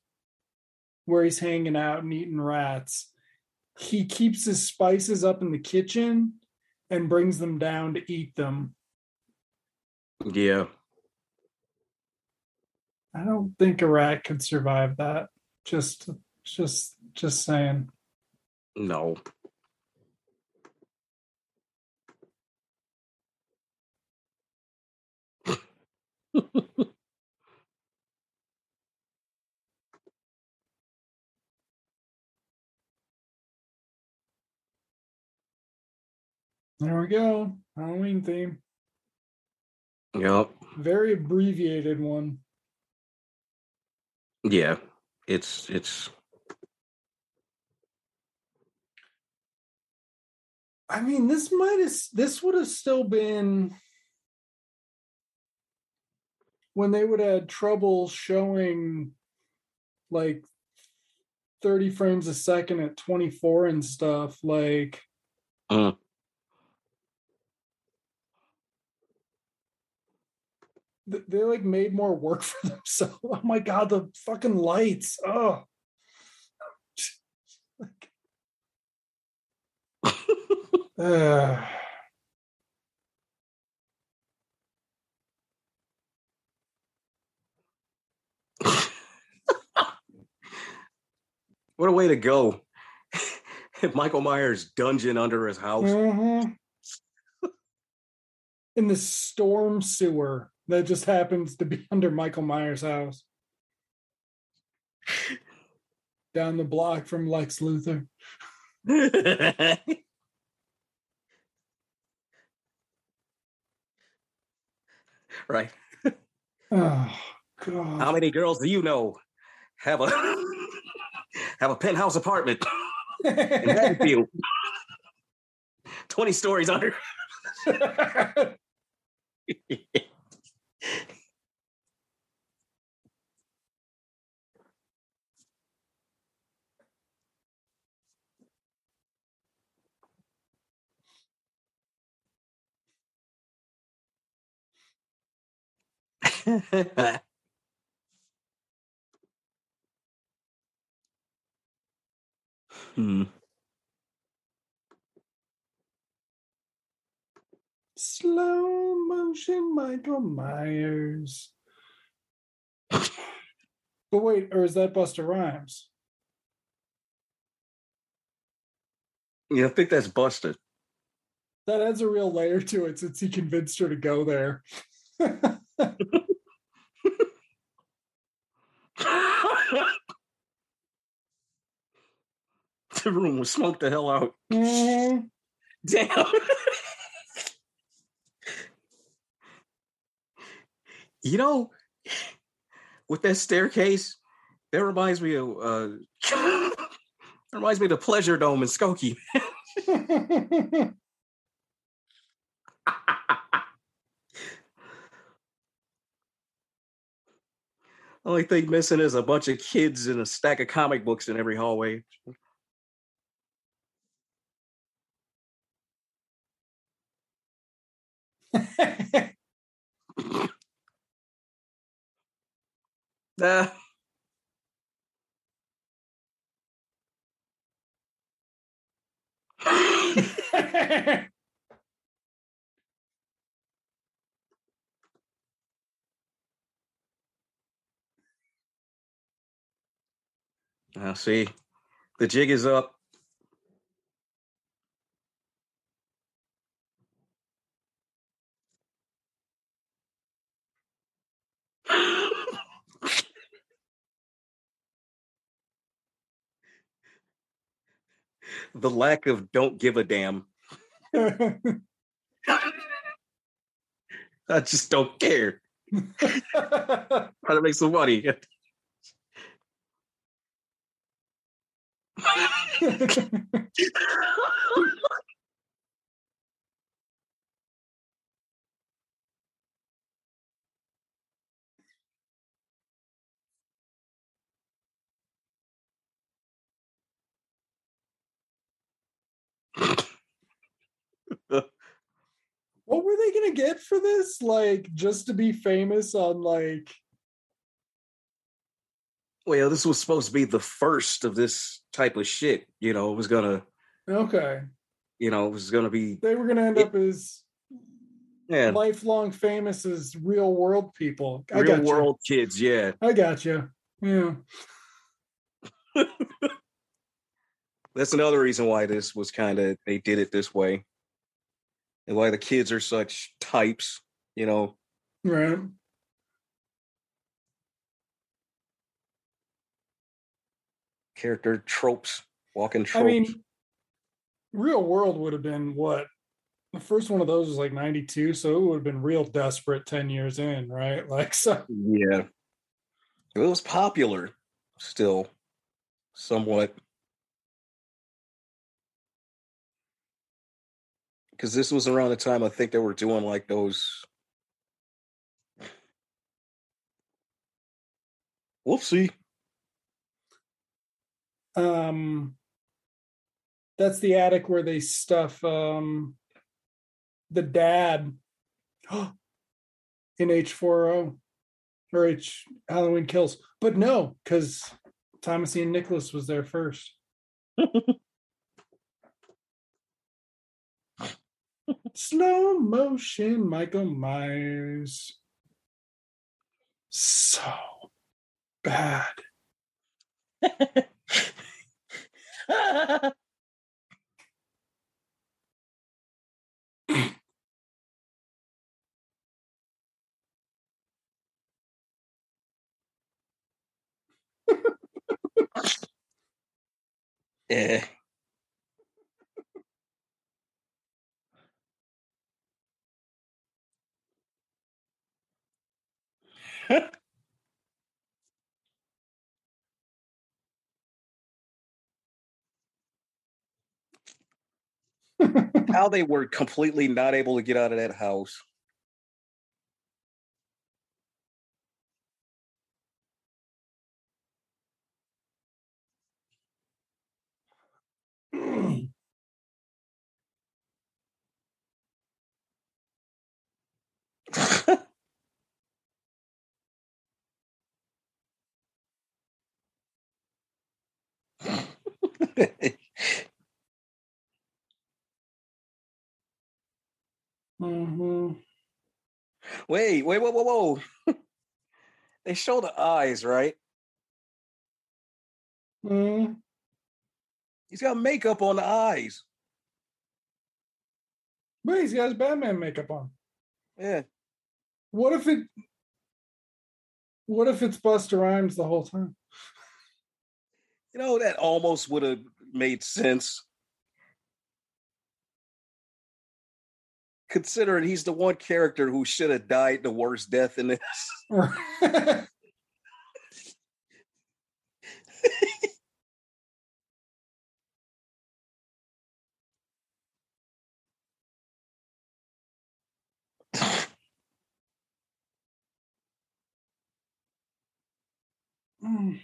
where he's hanging out and eating rats, he keeps his spices up in the kitchen and brings them down to eat them. Yeah. I don't think a rat could survive that. Just just just saying. No. There we go. Halloween theme. Yep. Very abbreviated one. Yeah. It's it's I mean, this might have this would have still been when they would have had trouble showing like 30 frames a second at 24 and stuff. Like Mm. They like made more work for themselves. Oh my god, the fucking lights. Oh. Uh, what a way to go. Michael Myers dungeon under his house. Mhm. In the storm sewer that just happens to be under Michael Myers' house. Down the block from Lex Luthor. right. Oh god. How many girls do you know have a have a penthouse apartment in Haddonfield? Twenty stories under. hmm. Slow motion Michael Myers. but wait, or is that Busta Rhymes? Yeah, I think that's Busta. That adds a real layer to it since he convinced her to go there. the room was smoked the hell out. Mhm. Damn. you know, with that staircase, that reminds me of uh reminds me of the pleasure dome in Skokie. Only thing missing is a bunch of kids and a stack of comic books in every hallway. Ah. Now, see, the jig is up. The lack of don't give a damn. I just don't care. Trying to make some money. what were they gonna get for this? Like just to be famous on like well, this was supposed to be the first of this type of shit. You know, it was gonna okay. You know, it was gonna be they were gonna end it, up as yeah, lifelong famous as real world people. I real world kids, yeah. I got you. Yeah. That's another reason why this was kind of they did it this way. And why the kids are such types, you know. Right. Character tropes, walking tropes. I mean, real world would have been what? The first one of those was like 92, so it would have been real desperate 10 years in, right? Like so yeah. It was popular still somewhat. Because this was around the time I think they were doing like those. Whoopsie. um that's the attic where they stuff um the dad in H4O or H Halloween Kills. But no, because Thomas Ian Nicholas was there first. Slow motion Michael Myers. So bad. Yeah. How they were completely not able to get out of that house. hmm wait, wait, whoa, whoa, whoa. they show the eyes, right? mm He's got makeup on the eyes. But he's got his Batman makeup on. Yeah. What if it what if it's Busta Rhymes the whole time? You know, that almost would have made sense. Considering he's the one character who should have died the worst death in this. Mm.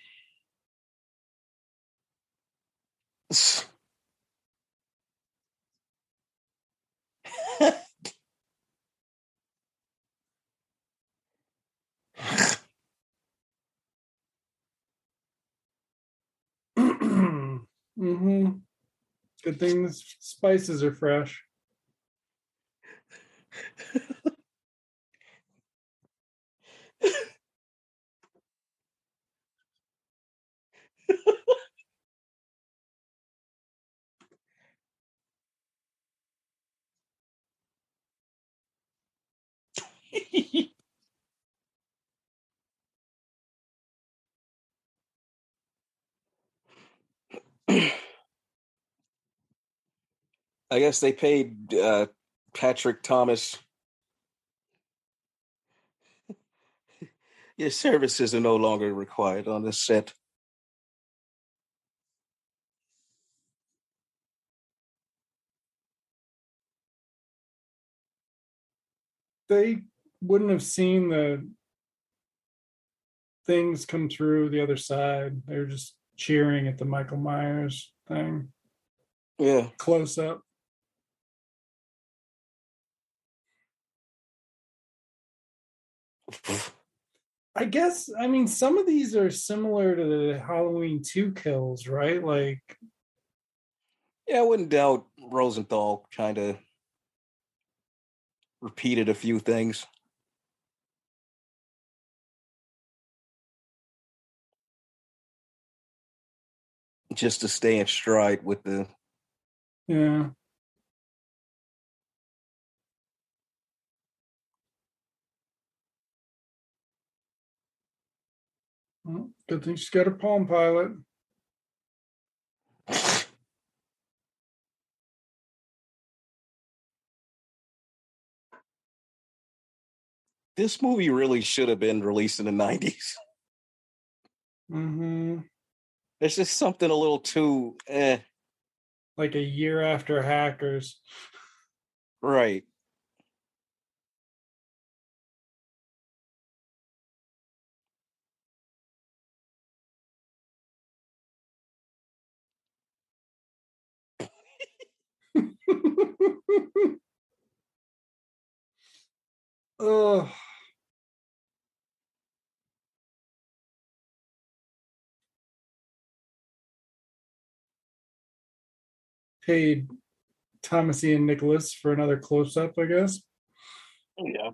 Mm-hmm. Good thing the spices are fresh. I guess they paid uh, Patrick Thomas. Your services are no longer required on this set. They wouldn't have seen the things come through the other side. They were just cheering at the Michael Myers thing. Yeah. Close up. I guess I mean some of these are similar to the Halloween 2 kills, right? Like Yeah, I wouldn't doubt Rosenthal kind of repeated a few things. Just to stay in stride with the yeah. Well, good thing she's got a Palm Pilot. this movie really should have been released in the 90s. Mm-hmm. There's just something a little too eh. Like a year after Hackers. Right. Ugh. Paid Thomas Ian Nicholas for another close up, I guess. Yeah.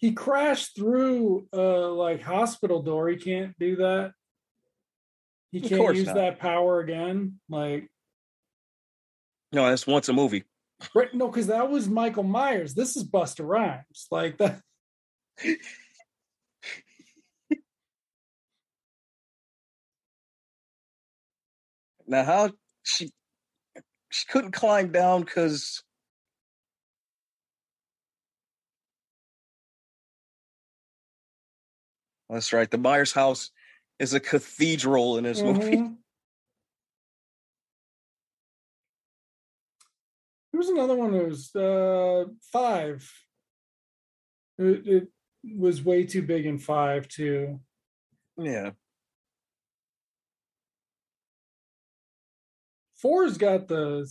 He crashed through uh like hospital door. He can't do that. He can't use not. that power again. Like No, that's once a movie. right, no, because that was Michael Myers. This is Busta Rhymes. Like that. Now how she she couldn't climb down because that's right. The Myers house is a cathedral in this movie. Mhm. There was another one that was uh five. It, it was way too big in five too. Yeah. Four's got the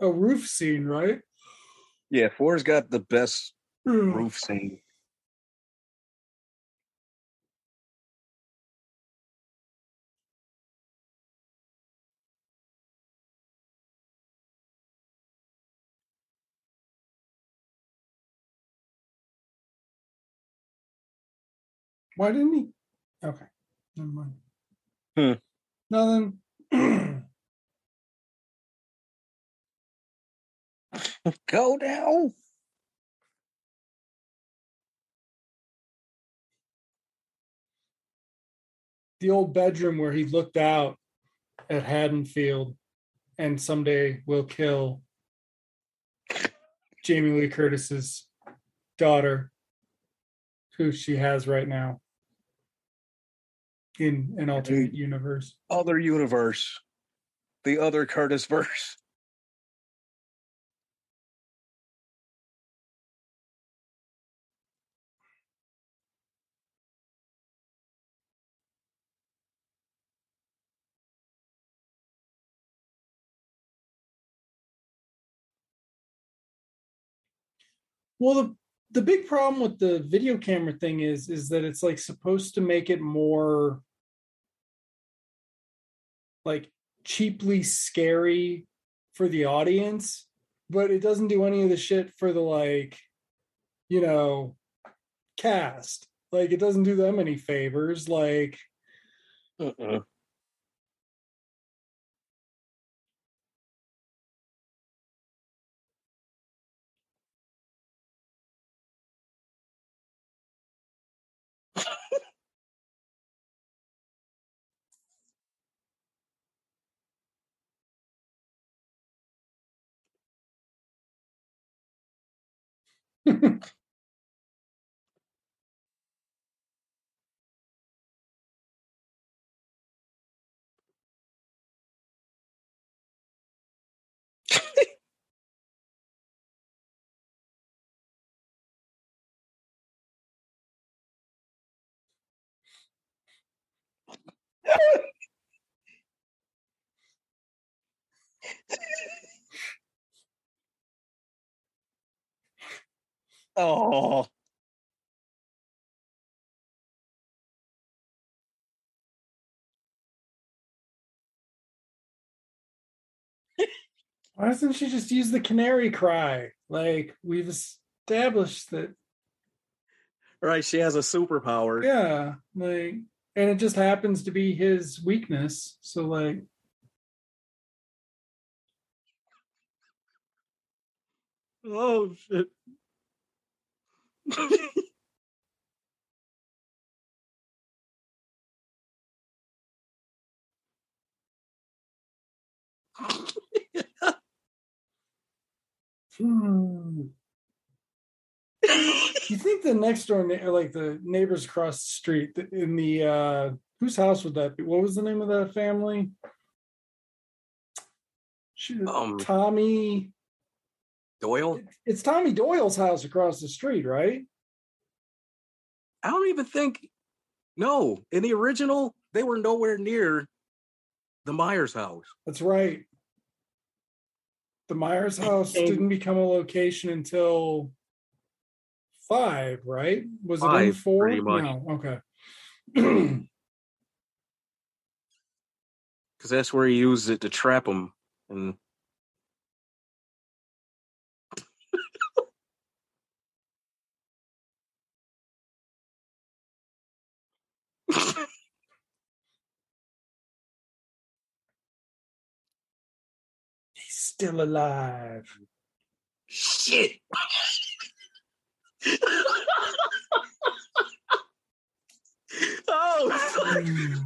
a roof scene, right? Yeah, four's got the best Mm. roof scene. Why didn't he? Okay, never mind. Hmm. Nothing. Go down. the old bedroom where he looked out at Haddonfield and someday will kill Jamie Lee Curtis's daughter, who she has right now in an alternate universe. Other universe. The other Curtis verse. Well, the the big problem with the video camera thing is is that it's like supposed to make it more like cheaply scary for the audience, but it doesn't do any of the shit for the like, you know, cast. Like it doesn't do them any favors. Like Uh-uh. Yeah. Oh, why doesn't she just use the canary cry? Like we've established that right. She has a superpower. yeah, like and it just happens to be his weakness. So like Oh shit. Hmm. you think the next door na- like the neighbors across the street in the uh whose house would that be? What was the name of that family? Shoot, Um, Tommy. Doyle? It's Tommy Doyle's house across the street, right? I don't even think. No, in the original, they were nowhere near the Myers house. That's right. The Myers house And- didn't become a location until five, right? Was it in four? No, okay. because that's where he used it to trap him. And He's still alive. shit. oh.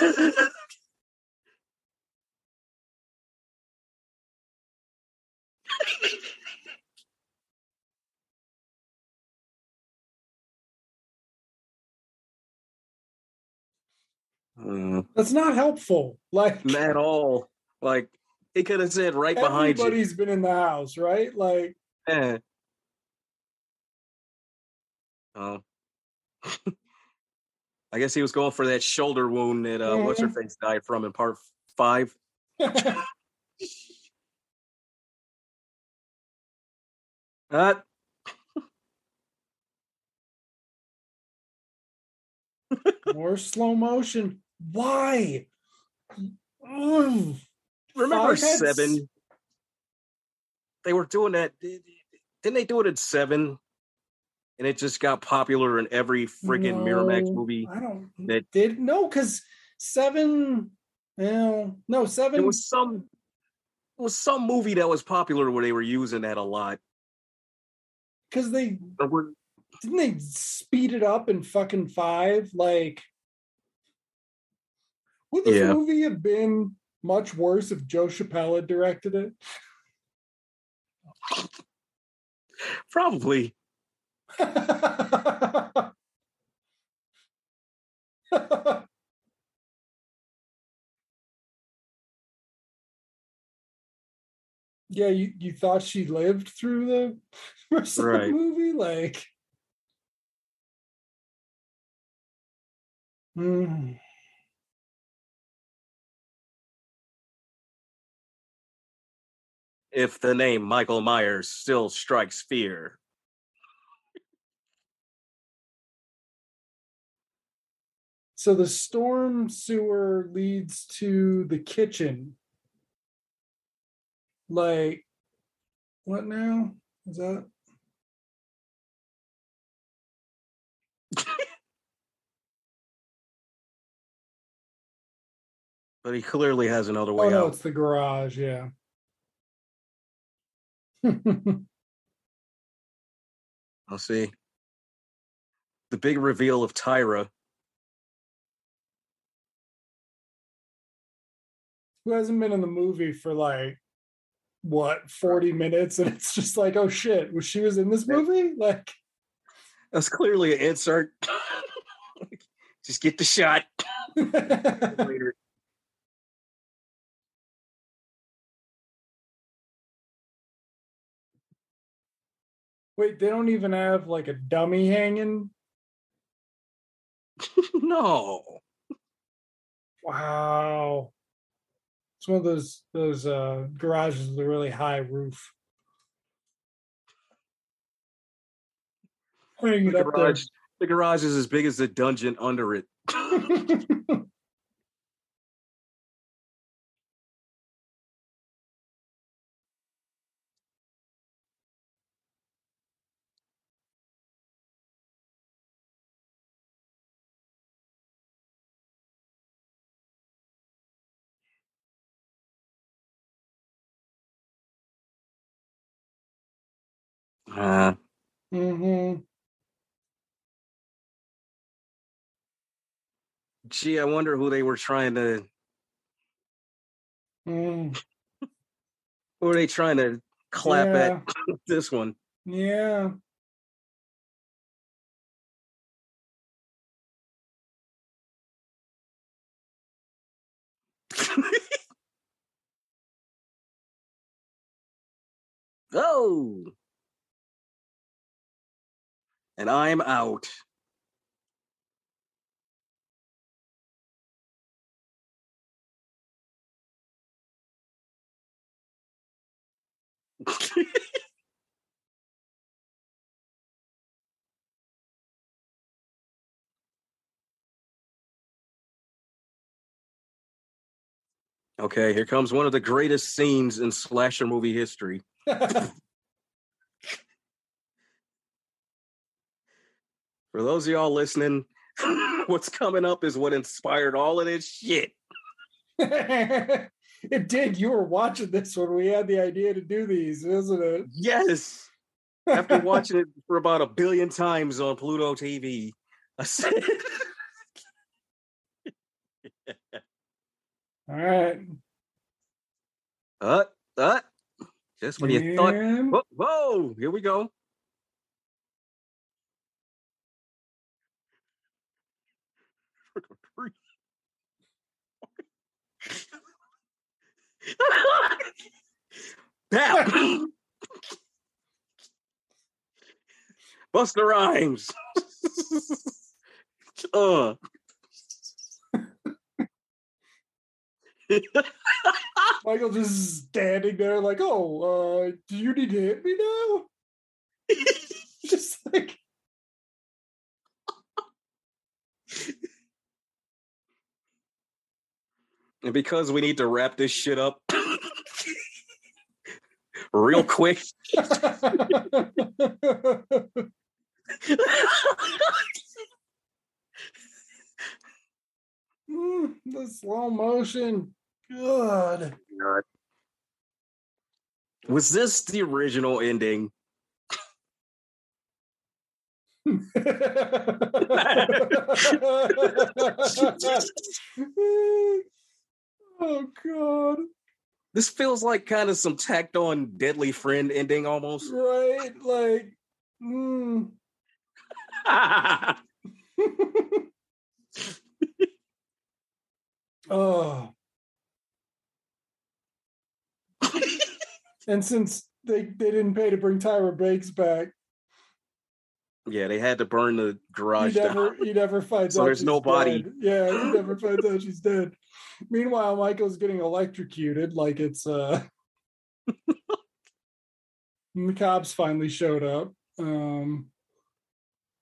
Mm, That's not helpful. Like at all. Like he could have said right behind you. everybody's been in the house, right? Like Yeah. Oh. I guess he was going for that shoulder wound that uh, what's her face died from in part five. Uh, more slow motion. Why? Ugh. remember Five had s- seven? They were doing that. Didn't they do it at seven? And it just got popular in every friggin' Miramax movie. I don't that- did no because seven. No, no seven. It was some. It was some movie that was popular where they were using that a lot. because they were- didn't they speed it up in fucking five. Like, would this Yeah. movie have been much worse if Joe Chappelle had directed it? Probably. yeah, you, you thought she lived through the rest of the movie? Like, Hmm. If the name Michael Myers still strikes fear. so the storm sewer leads to the kitchen. Like, what now? Is that? But he clearly has another Oh way no, out. it's the garage. Yeah. I'll see. The big reveal of Tyra. Who hasn't been in the movie for like what forty minutes, and it's just like, oh shit, was she was in this movie? Like, That's clearly an insert. Just get the shot later. Wait, they don't even have like a dummy hanging. no. Wow. It's one of those those uh garages with a really high roof. Hang The it up there. garage, the garage is as big as the dungeon under it. Uh, hmm gee, I wonder who they were trying to. Mm. Who were they trying to clap yeah. at this one? Yeah. oh. And I'm out. okay, here comes one of the greatest scenes in slasher movie history. For those of y'all listening, what's coming up is what inspired all of this shit. it did. You were watching this when we had the idea to do these, isn't it? Yes. After watching it for about a billion times on Pluto TV, I said, All right. uh, uh, just when you thought, whoa, whoa, here we go. Pow! Busta Rhymes. uh. Michael just standing there like, oh, uh, do you need to hit me now? just like and because we need to wrap this shit up real quick, Mm, the slow motion. Good. was this the original ending? oh god. This feels like kind of some tacked on Deadly Friend ending almost. Right? Like mm. oh. and since they, they didn't pay to bring Tyra Banks back, yeah, they had to burn the he garage down. never he never finds So out there's she's no body. dead. Yeah, he never finds out she's dead. Meanwhile, Michael's getting electrocuted like it's uh the cops finally showed up. Um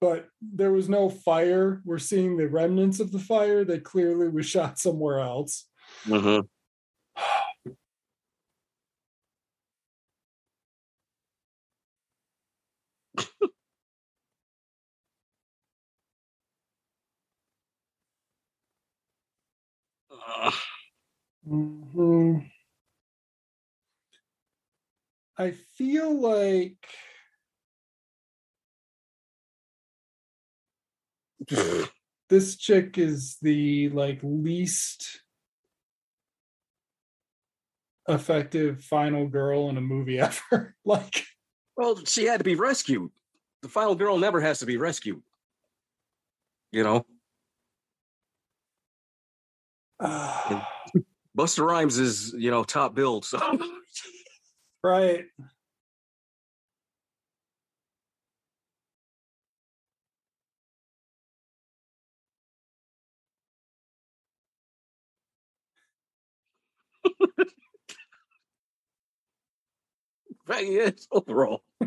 but there was no fire. We're seeing the remnants of the fire that clearly was shot somewhere else. Mm-hmm. Hmm I feel like this chick is the like least effective final girl in a movie ever. like, well, she had to be rescued. The final girl never has to be rescued. You know. Uh, Busta Rhymes is, you know, top billed. So right. right, yes, overall.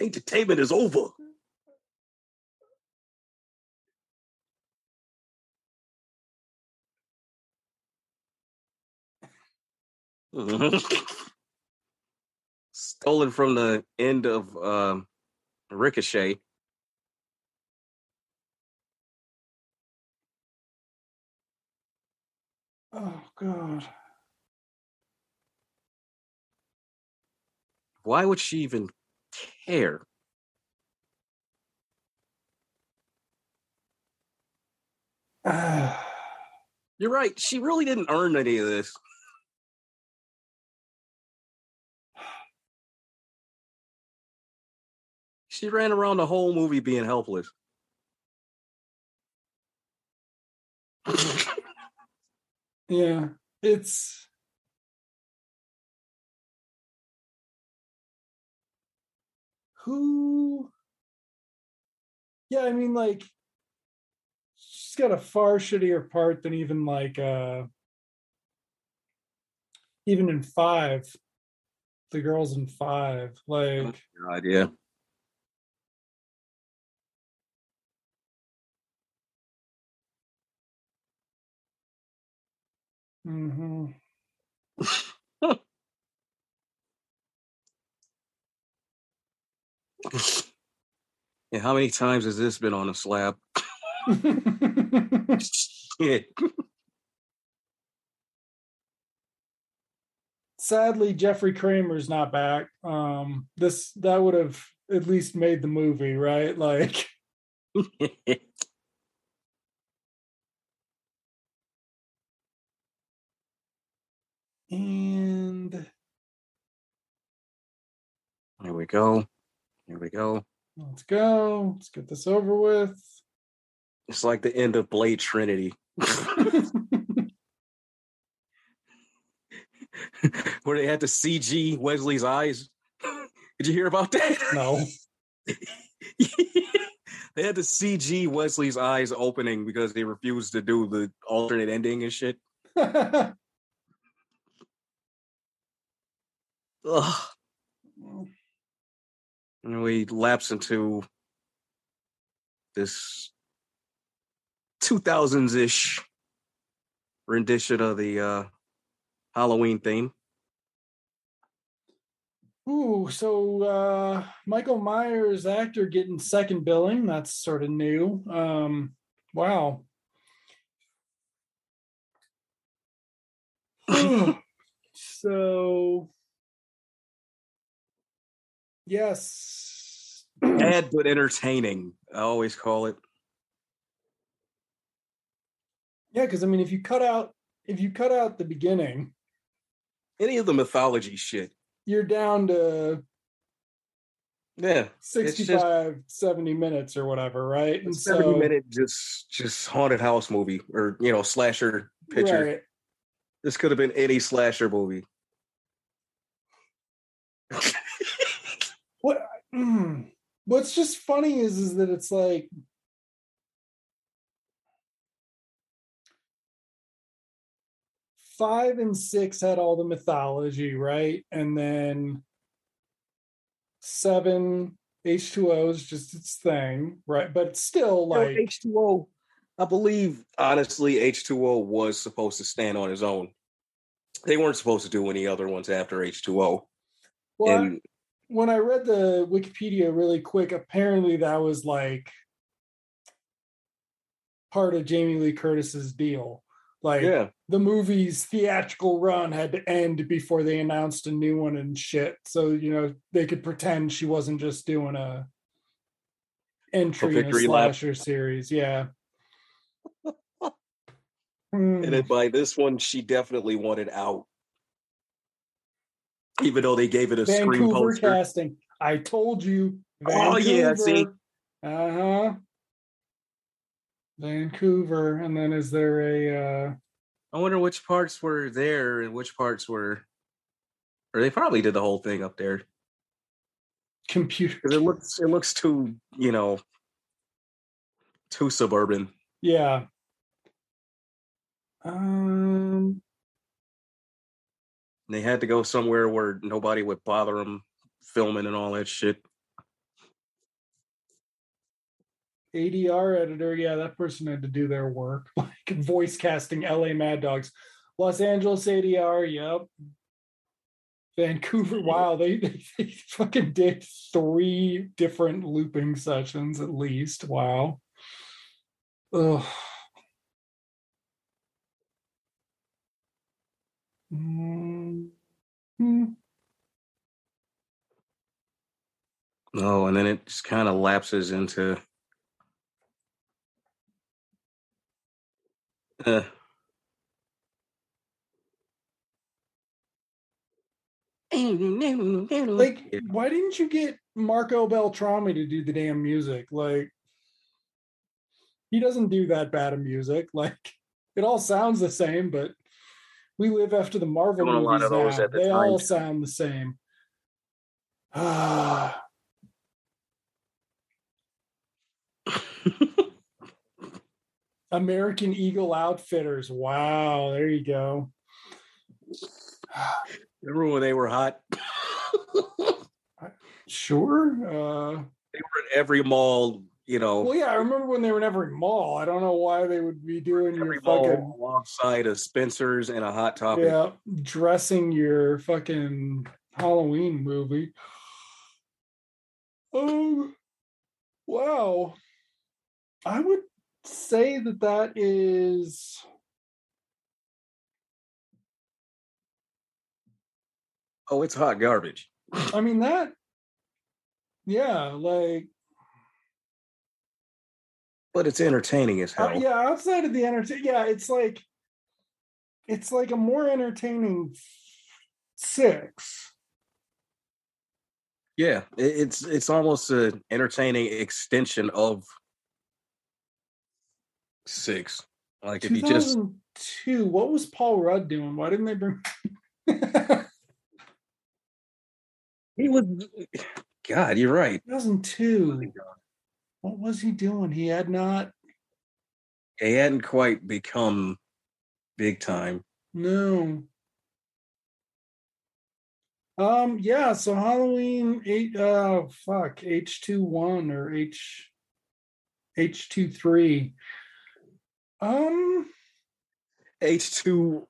Entertainment is over. Stolen from the end of um, Ricochet. Oh god. Why would she even care? You're right. She really didn't earn any of this. She ran around the whole movie being helpless. yeah. It's who yeah i mean like she's got a far shittier part than even like uh even in five the girls in five like God, yeah. Mhm. Yeah, how many times has this been on a slab? Shit. sadly jeffrey kramer's not back um this that would have at least made the movie right like and Here we go. Here we go. let's go let's get this over with It's like the end of Blade Trinity, where they had to CG Wesley's eyes. Did you hear about that? no they had to CG Wesley's eyes opening because they refused to do the alternate ending and shit. Ugh. And we lapse into this 2000s ish rendition of the uh, Halloween theme. Ooh, so uh Michael Myers actor getting second billing. That's sort of new. Um wow. so yes. Bad but entertaining, I always call it. Yeah, because I mean if you cut out if you cut out the beginning, Any of the mythology shit. you're down to Yeah. It's just 65, 70 minutes or whatever, right? And 70 so minute just just haunted house movie or you know, slasher picture. right. This could have been any slasher movie. what mm, what's just funny is is that it's like five and six had all the mythology, right? And then seven H2O is just its thing, right? But still, like H2O, I believe honestly, H2O was supposed to stand on his own. They weren't supposed to do any other ones after H2O. well, and when I read the Wikipedia really quick, apparently that was like part of Jamie Lee Curtis's deal. Like yeah, the movie's theatrical run had to end before they announced a new one and shit. So, you know, they could pretend she wasn't just doing a entry in a victory lap. slasher series. Yeah. and Hmm. then by this one, she definitely wanted out. Even though they gave it a screen Vancouver poster. casting. I told you. Oh, yeah, see? Uh huh. Vancouver. And then is there a uh I wonder which parts were there and which parts were, or they probably did the whole thing up there computer? it looks it looks too you know too suburban. Yeah. Um They had to go somewhere where nobody would bother them filming and all that shit. ADR editor, yeah, that person had to do their work. Like voice casting LA Mad Dogs. Los Angeles ADR, yep. Vancouver, wow, they, they, they fucking did three different looping sessions at least. Wow. Ugh. Mm, hmm. Oh, and then it just kind of lapses into. Uh, Like, why didn't you get Marco Beltrami to do the damn music? Like, he doesn't do that bad of music. Like, it all sounds the same, but we live after the Marvel Doing a lot movies of those now. at the They all sound the same. Ah, American Eagle Outfitters. Wow, there you go. Remember when they were hot? Sure. Uh, they were in every mall, you know, well, yeah, I remember when they were in every mall. I don't know why they would be doing every your mall fucking alongside a Spencer's and a Hot Topic. yeah, dressing your fucking Halloween movie. Um, oh, wow. I would say that that is Oh, it's hot garbage. I mean that yeah, like But it's entertaining as uh, hell. yeah, outside of the entertain yeah, it's like it's like a more entertaining six. Yeah, it's it's almost an entertaining extension of six. Like if you just two, What was Paul Rudd doing? Why didn't they bring? he was, God, you're right. 2002. What was he doing? He had not. He hadn't quite become big time. No. Um. Yeah. So Halloween eight. Uh. Fuck. H two one or H. H two three. Um. H two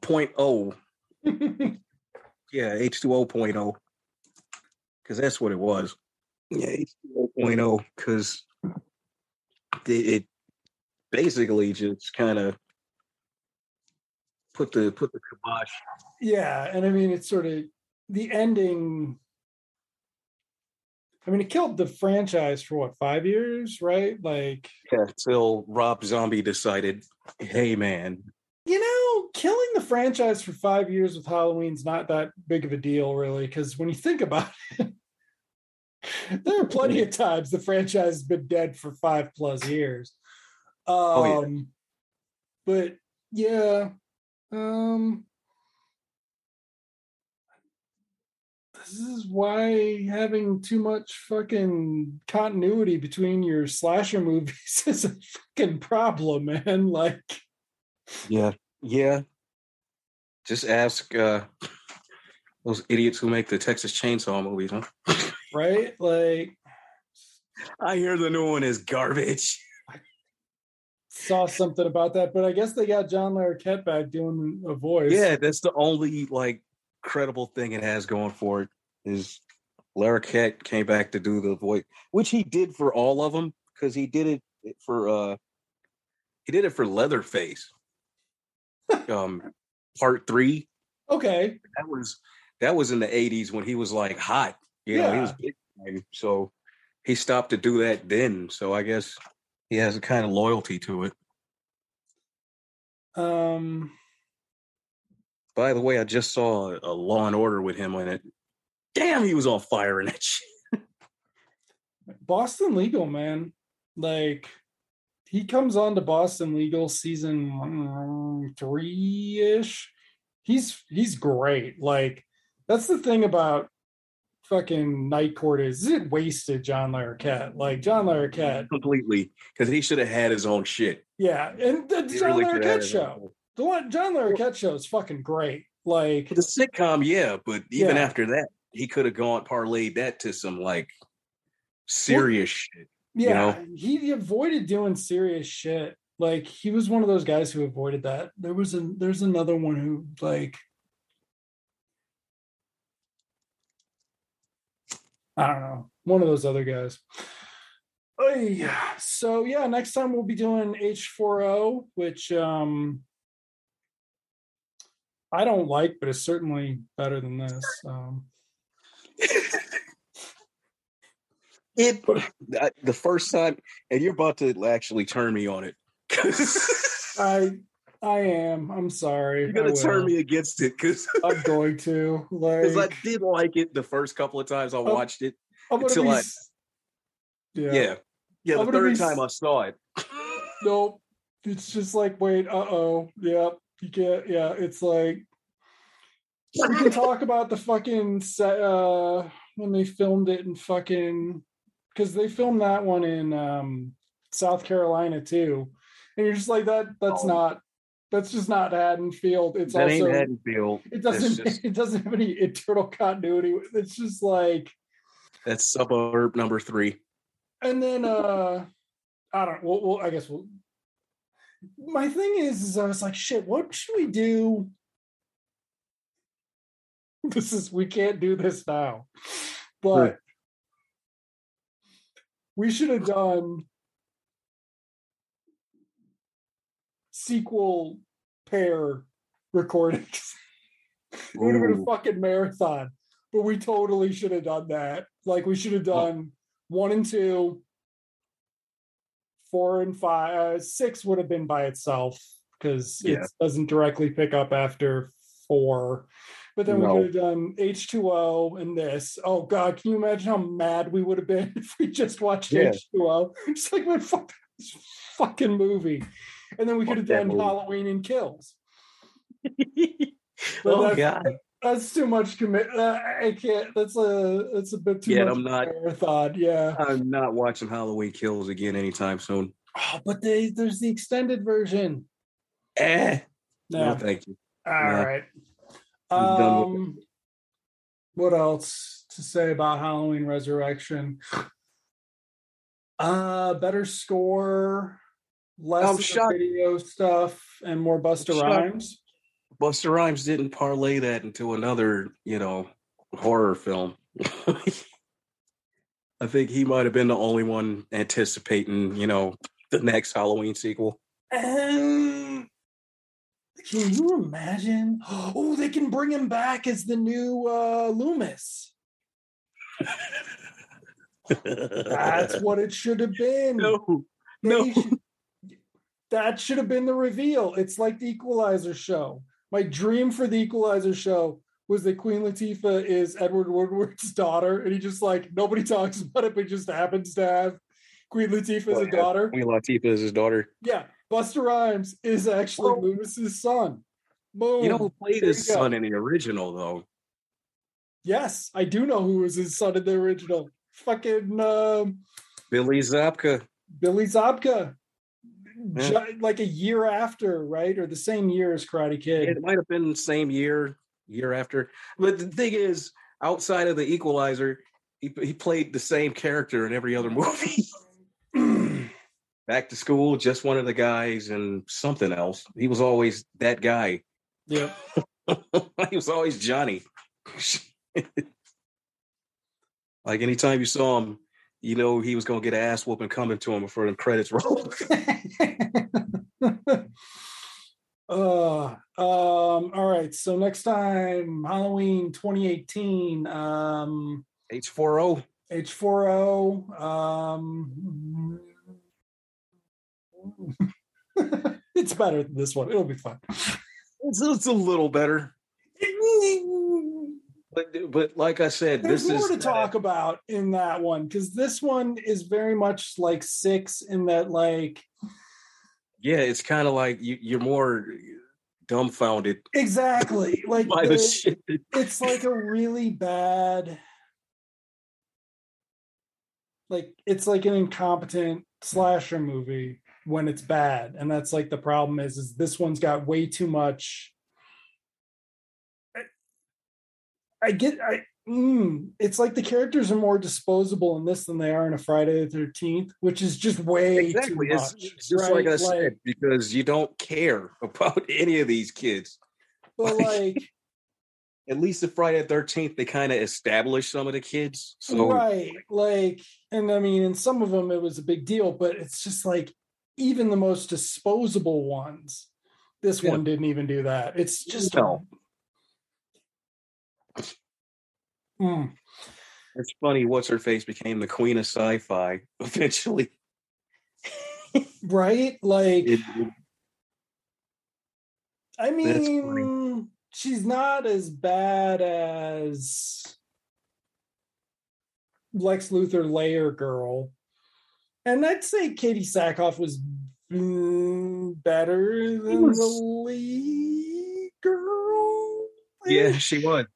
point oh, yeah, H two O point oh, because that's what it was. Yeah, H two O point oh, because it, it basically just kind of put the put the kibosh. yeah, and I mean it's sort of the ending. I mean, it killed the franchise for what five years, right? Like, Yeah, till Rob Zombie decided, hey man, you know, killing the franchise for five years with Halloween's not that big of a deal, really, because when you think about it, there are plenty of times the franchise has been dead for five plus years. Um, Oh, yeah. but yeah, um, this is why having too much fucking continuity between your slasher movies is a fucking problem, man. Like, yeah, yeah. Just ask uh, those idiots who make the Texas Chainsaw movies, huh? right? Like, I hear the new one is garbage. I saw something about that, but I guess they got John Larroquette back doing a voice. Yeah, that's the only like credible thing it has going for it is Larroquette came back to do the voice, which he did for all of them because he did it for uh he did it for Leatherface. um, part three. Okay, That was that was in the '80s when he was like hot. You know, he was big time. So he stopped to do that then. So I guess he has a kind of loyalty to it. um, By the way, I just saw a, a Law and Order with him in it. Damn, he was on fire in that shit. Boston Legal, man. Like, he comes on to Boston Legal season three ish. He's he's great. Like, that's the thing about fucking Night Court is it wasted John Larroquette. Like John Larroquette, completely because he should have had his own shit. yeah, and the He John really should have had Larroquette show. The one John Larroquette show is fucking great. Like. The sitcom, yeah, but even Yeah. after that, he could have gone parlayed that to some like serious shit. yeah, know? he avoided doing serious shit. Like he was one of those guys who avoided that. There was a there's another one who like I don't know, one of those other guys. Oh yeah. So yeah, next time we'll be doing H4O, which um I don't like, but it's certainly better than this. Um It I- the first time, and you're about to actually turn me on it. I I am. I'm sorry. You're gonna turn me against it because I'm going to because I did like it the first couple of times I watched it. I'm until be. I- Yeah, Yeah. yeah. I'm the third be time I saw it, Nope. It's just like, wait. Uh oh. Yep. You can't. Yeah. It's like we can talk about the fucking set uh when they filmed it in fucking because they filmed that one in um South Carolina too, and you're just like that. That's Oh. not. That's just not Haddonfield. It's that also ain't Haddonfield. it doesn't just- it doesn't have any internal continuity. It's just like That's suburb number three. and then uh I don't well, well I guess we'll my thing is is I was like shit what should we do this is we can't do this now but Right. we should have done sequel pair recordings it would have been a fucking marathon but we totally should have done that. Like we should have done one and two four and five uh, six would have been by itself because Yeah. it doesn't directly pick up after four. But then No. we could have done h2o and this. Oh god can you imagine how mad we would have been if we just watched Yeah. h2o just like man fuck? This fucking movie and then we could have done movie. halloween and kills oh that's- god. that's too much commit uh, i can't that's a that's a bit too Yeah, much I'm not- marathon yeah I'm not watching Halloween Kills again anytime soon. oh, but they, there's the extended version Eh. no No, thank you. All right. I'm done with Um, what else to say about Halloween Resurrection? Uh, better score, less shocked. video stuff, and more Busta. Rhymes. Busta Rhymes didn't parlay that into another, you know, horror film. I think he might have been the only one anticipating, you know, the next Halloween sequel. And can you imagine? Oh, they can bring him back as the new uh, Loomis. That's what it should have been. no, They no. should- that should have been the reveal. It's like the Equalizer show. My dream for the Equalizer show was that Queen Latifah is Edward Woodward's daughter, and he just like nobody talks about it, but just happens to have Queen Latifah as a daughter. Queen Latifah is his daughter. Yeah, Busta Rhymes is actually Oh. Loomis's son. Boom. You know who played There his son in the original, though? Yes, I do know who was his son in the original. Fucking um, Billy Zabka. Billy Zabka. Ju- like a year after, right, or the same year as Karate Kid. It might have been the same year, year after. But the thing is, outside of the Equalizer, he he played the same character in every other movie. Back to school, just one of the guys, and something else. He was always that guy. yeah. he was always Johnny. like anytime you saw him, you know he was gonna get an ass whooping coming to him before the credits roll. uh, um, all right. So next time, Halloween 2018, um, H4O. H4O. Um, it's better than this one. It'll be fun. It's, it's a little better. But, but like I said, There's this more is to talk about in that one because this one is very much like six in that, like, yeah, it's kind of like you, you're more dumbfounded exactly like by the the- shit. it's like a really bad like it's like an incompetent slasher movie when it's bad and that's like the problem is is this one's got way too much i, I get i mm, it's like the characters are more disposable in this than they are in a friday the 13th which is just way Exactly. too It's, much it's just right? like I said, because you don't care about any of these kids. but like At least the Friday the 13th, they kind of established some of the kids. So right like and i mean in some of them it was a big deal but it's just like even the most disposable ones this Yeah. one didn't even do that it's just No. Mm. it's funny. What's her face became the queen of sci-fi eventually. right like It- it- i mean she's not as bad as lex luthor layer girl and i'd say katee sackhoff was mm, better than was- the lead girl yeah, she was.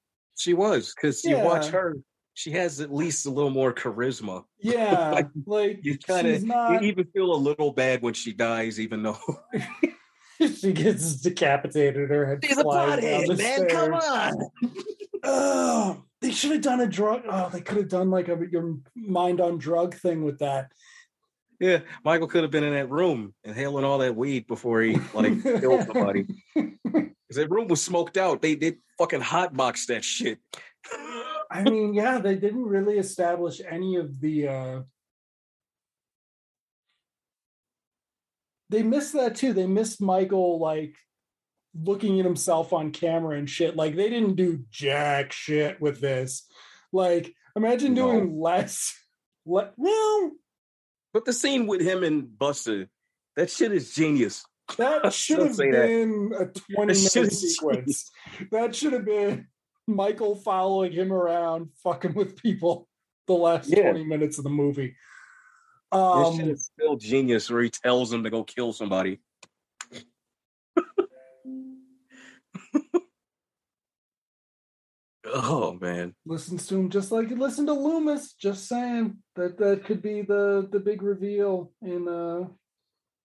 She was because you watch her. She has at least a little more charisma. Yeah, Like, like You kind of not. you even feel a little bad when she dies, even though she gets decapitated. Her head she's a flies down the pothead, man. Come on. Oh, they should have done a drug. Oh, they could have done like a your mind on drug thing with that. Yeah, Michael could have been in that room inhaling all that weed before he like killed somebody. Because that room was smoked out. They they fucking hotboxed that shit. I mean, yeah, they didn't really establish any of the. uh They missed that too. They missed Michael like looking at himself on camera and shit. Like they didn't do jack shit with this. Like imagine No. doing less. Le- well, But the scene with him and Busta, that shit is genius. That should have say that. been a 20 That shit minute sequence. That should have been Michael following him around, fucking with people the last Yeah. 20 minutes of the movie. That shit Um, is still genius where he tells him to go kill somebody. oh man. listens to him just like you listen to Loomis. Just saying that that could be the the big reveal in uh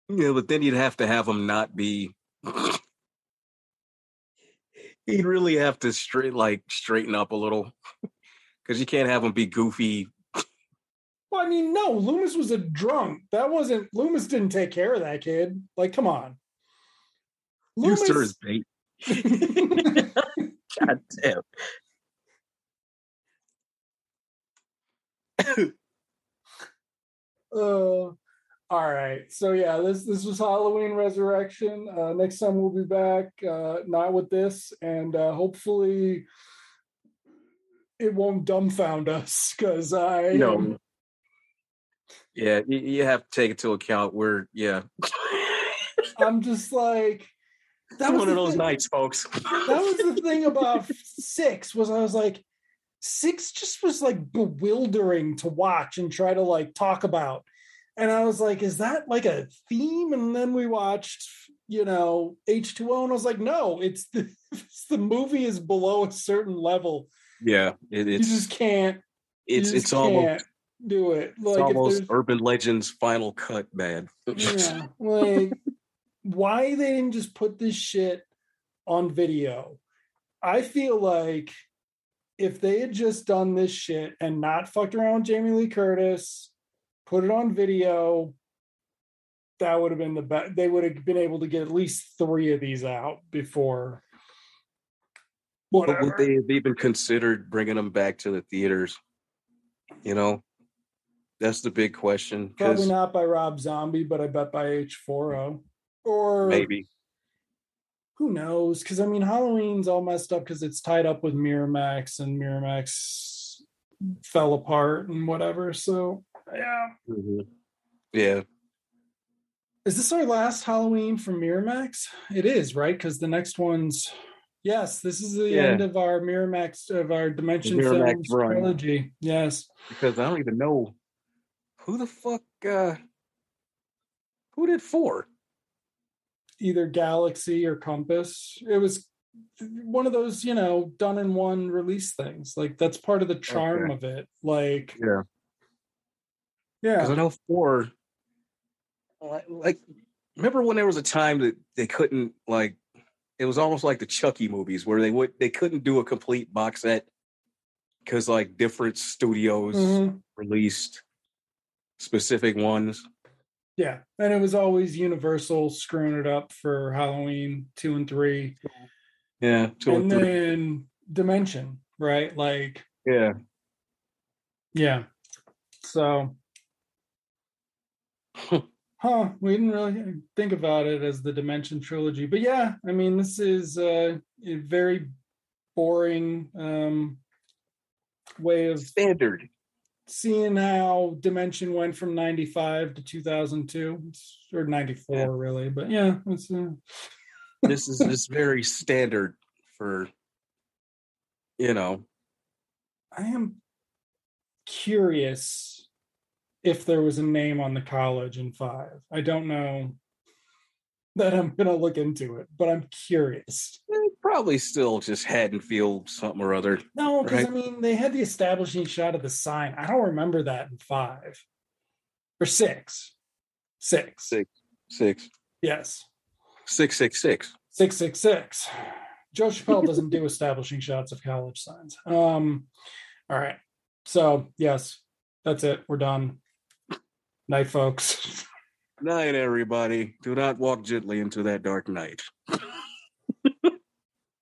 Yeah, but then you'd have to have him not be he'd really have to straight like straighten up a little. Cause you can't have him be goofy. well, I mean, no, Loomis was a drunk. That wasn't Loomis didn't take care of that kid. Like, come on. Used her as Loomis, bait. God damn. Uh, all right. So yeah, this this was Halloween Resurrection. Uh, next time we'll be back, uh, not with this, and uh, hopefully it won't dumbfound us because I No. Yeah, you, you have to take it into account We're yeah. I'm just like That was one of those thing- nights, folks. That was the thing about six was I was like six just was like bewildering to watch and try to like talk about. And I was like, is that like a theme? And then we watched, you know, H2O, and I was like, no, it's the it's the movie is below a certain level. Yeah, it, You it's just can't. it's just it's almost can't. do it. Like almost Urban Legends Final Cut bad. yeah, like why they didn't just put this shit on video? I feel like if they had just done this shit and not fucked around with Jamie Lee Curtis, put it on video, that would have been the best. They would have been able to get at least three of these out before. But would they have even considered bringing them back to the theaters? You know, that's the big question. Probably not by Rob Zombie, but I bet by H4O. Or maybe, who knows? Because I mean, Halloween's all messed up because it's tied up with Miramax, and Miramax fell apart and whatever. So yeah, Mhm. yeah, is this our last Halloween from Miramax? It is, right? Because the next one's yes, this is the Yeah. end of our Miramax of our Dimension Miramax Films run. trilogy. Yes, because I don't even know who the fuck. uh Who did four? either Galaxy or Compass. It was one of those, you know, done in one release things. Like that's part of the charm Okay. of it. Like Yeah, because. I know four. Like, like, remember when there was a time that they couldn't like? It was almost like the Chucky movies where they would they couldn't do a complete box set because like different studios Mhm. released specific ones. Yeah, and it was always Universal screwing it up for Halloween two and three, Yeah, two and and three. then Dimension, right? Like, Yeah, yeah. So, huh? We didn't really think about it as the Dimension trilogy, but yeah, I mean, this is uh, a very boring um, way of standard. seeing how Dimension went from ninety five to two thousand two or ninety four, Yeah. really. But yeah, it's. Uh, this is just very standard for you know I am curious if there was a name on the college in five. I don't know that I'm gonna look into it, but I'm curious. probably still just Haddonfield something or other. No, because I mean they had the establishing shot of the sign. I don't remember that in five or six. Six. Six, six, Yes. six, six, six. Six six six. Joe Chappelle doesn't do establishing shots of college signs. Um, all right. So yes, that's it. We're done. Night, folks. Night, everybody. Do not walk gently into that dark night.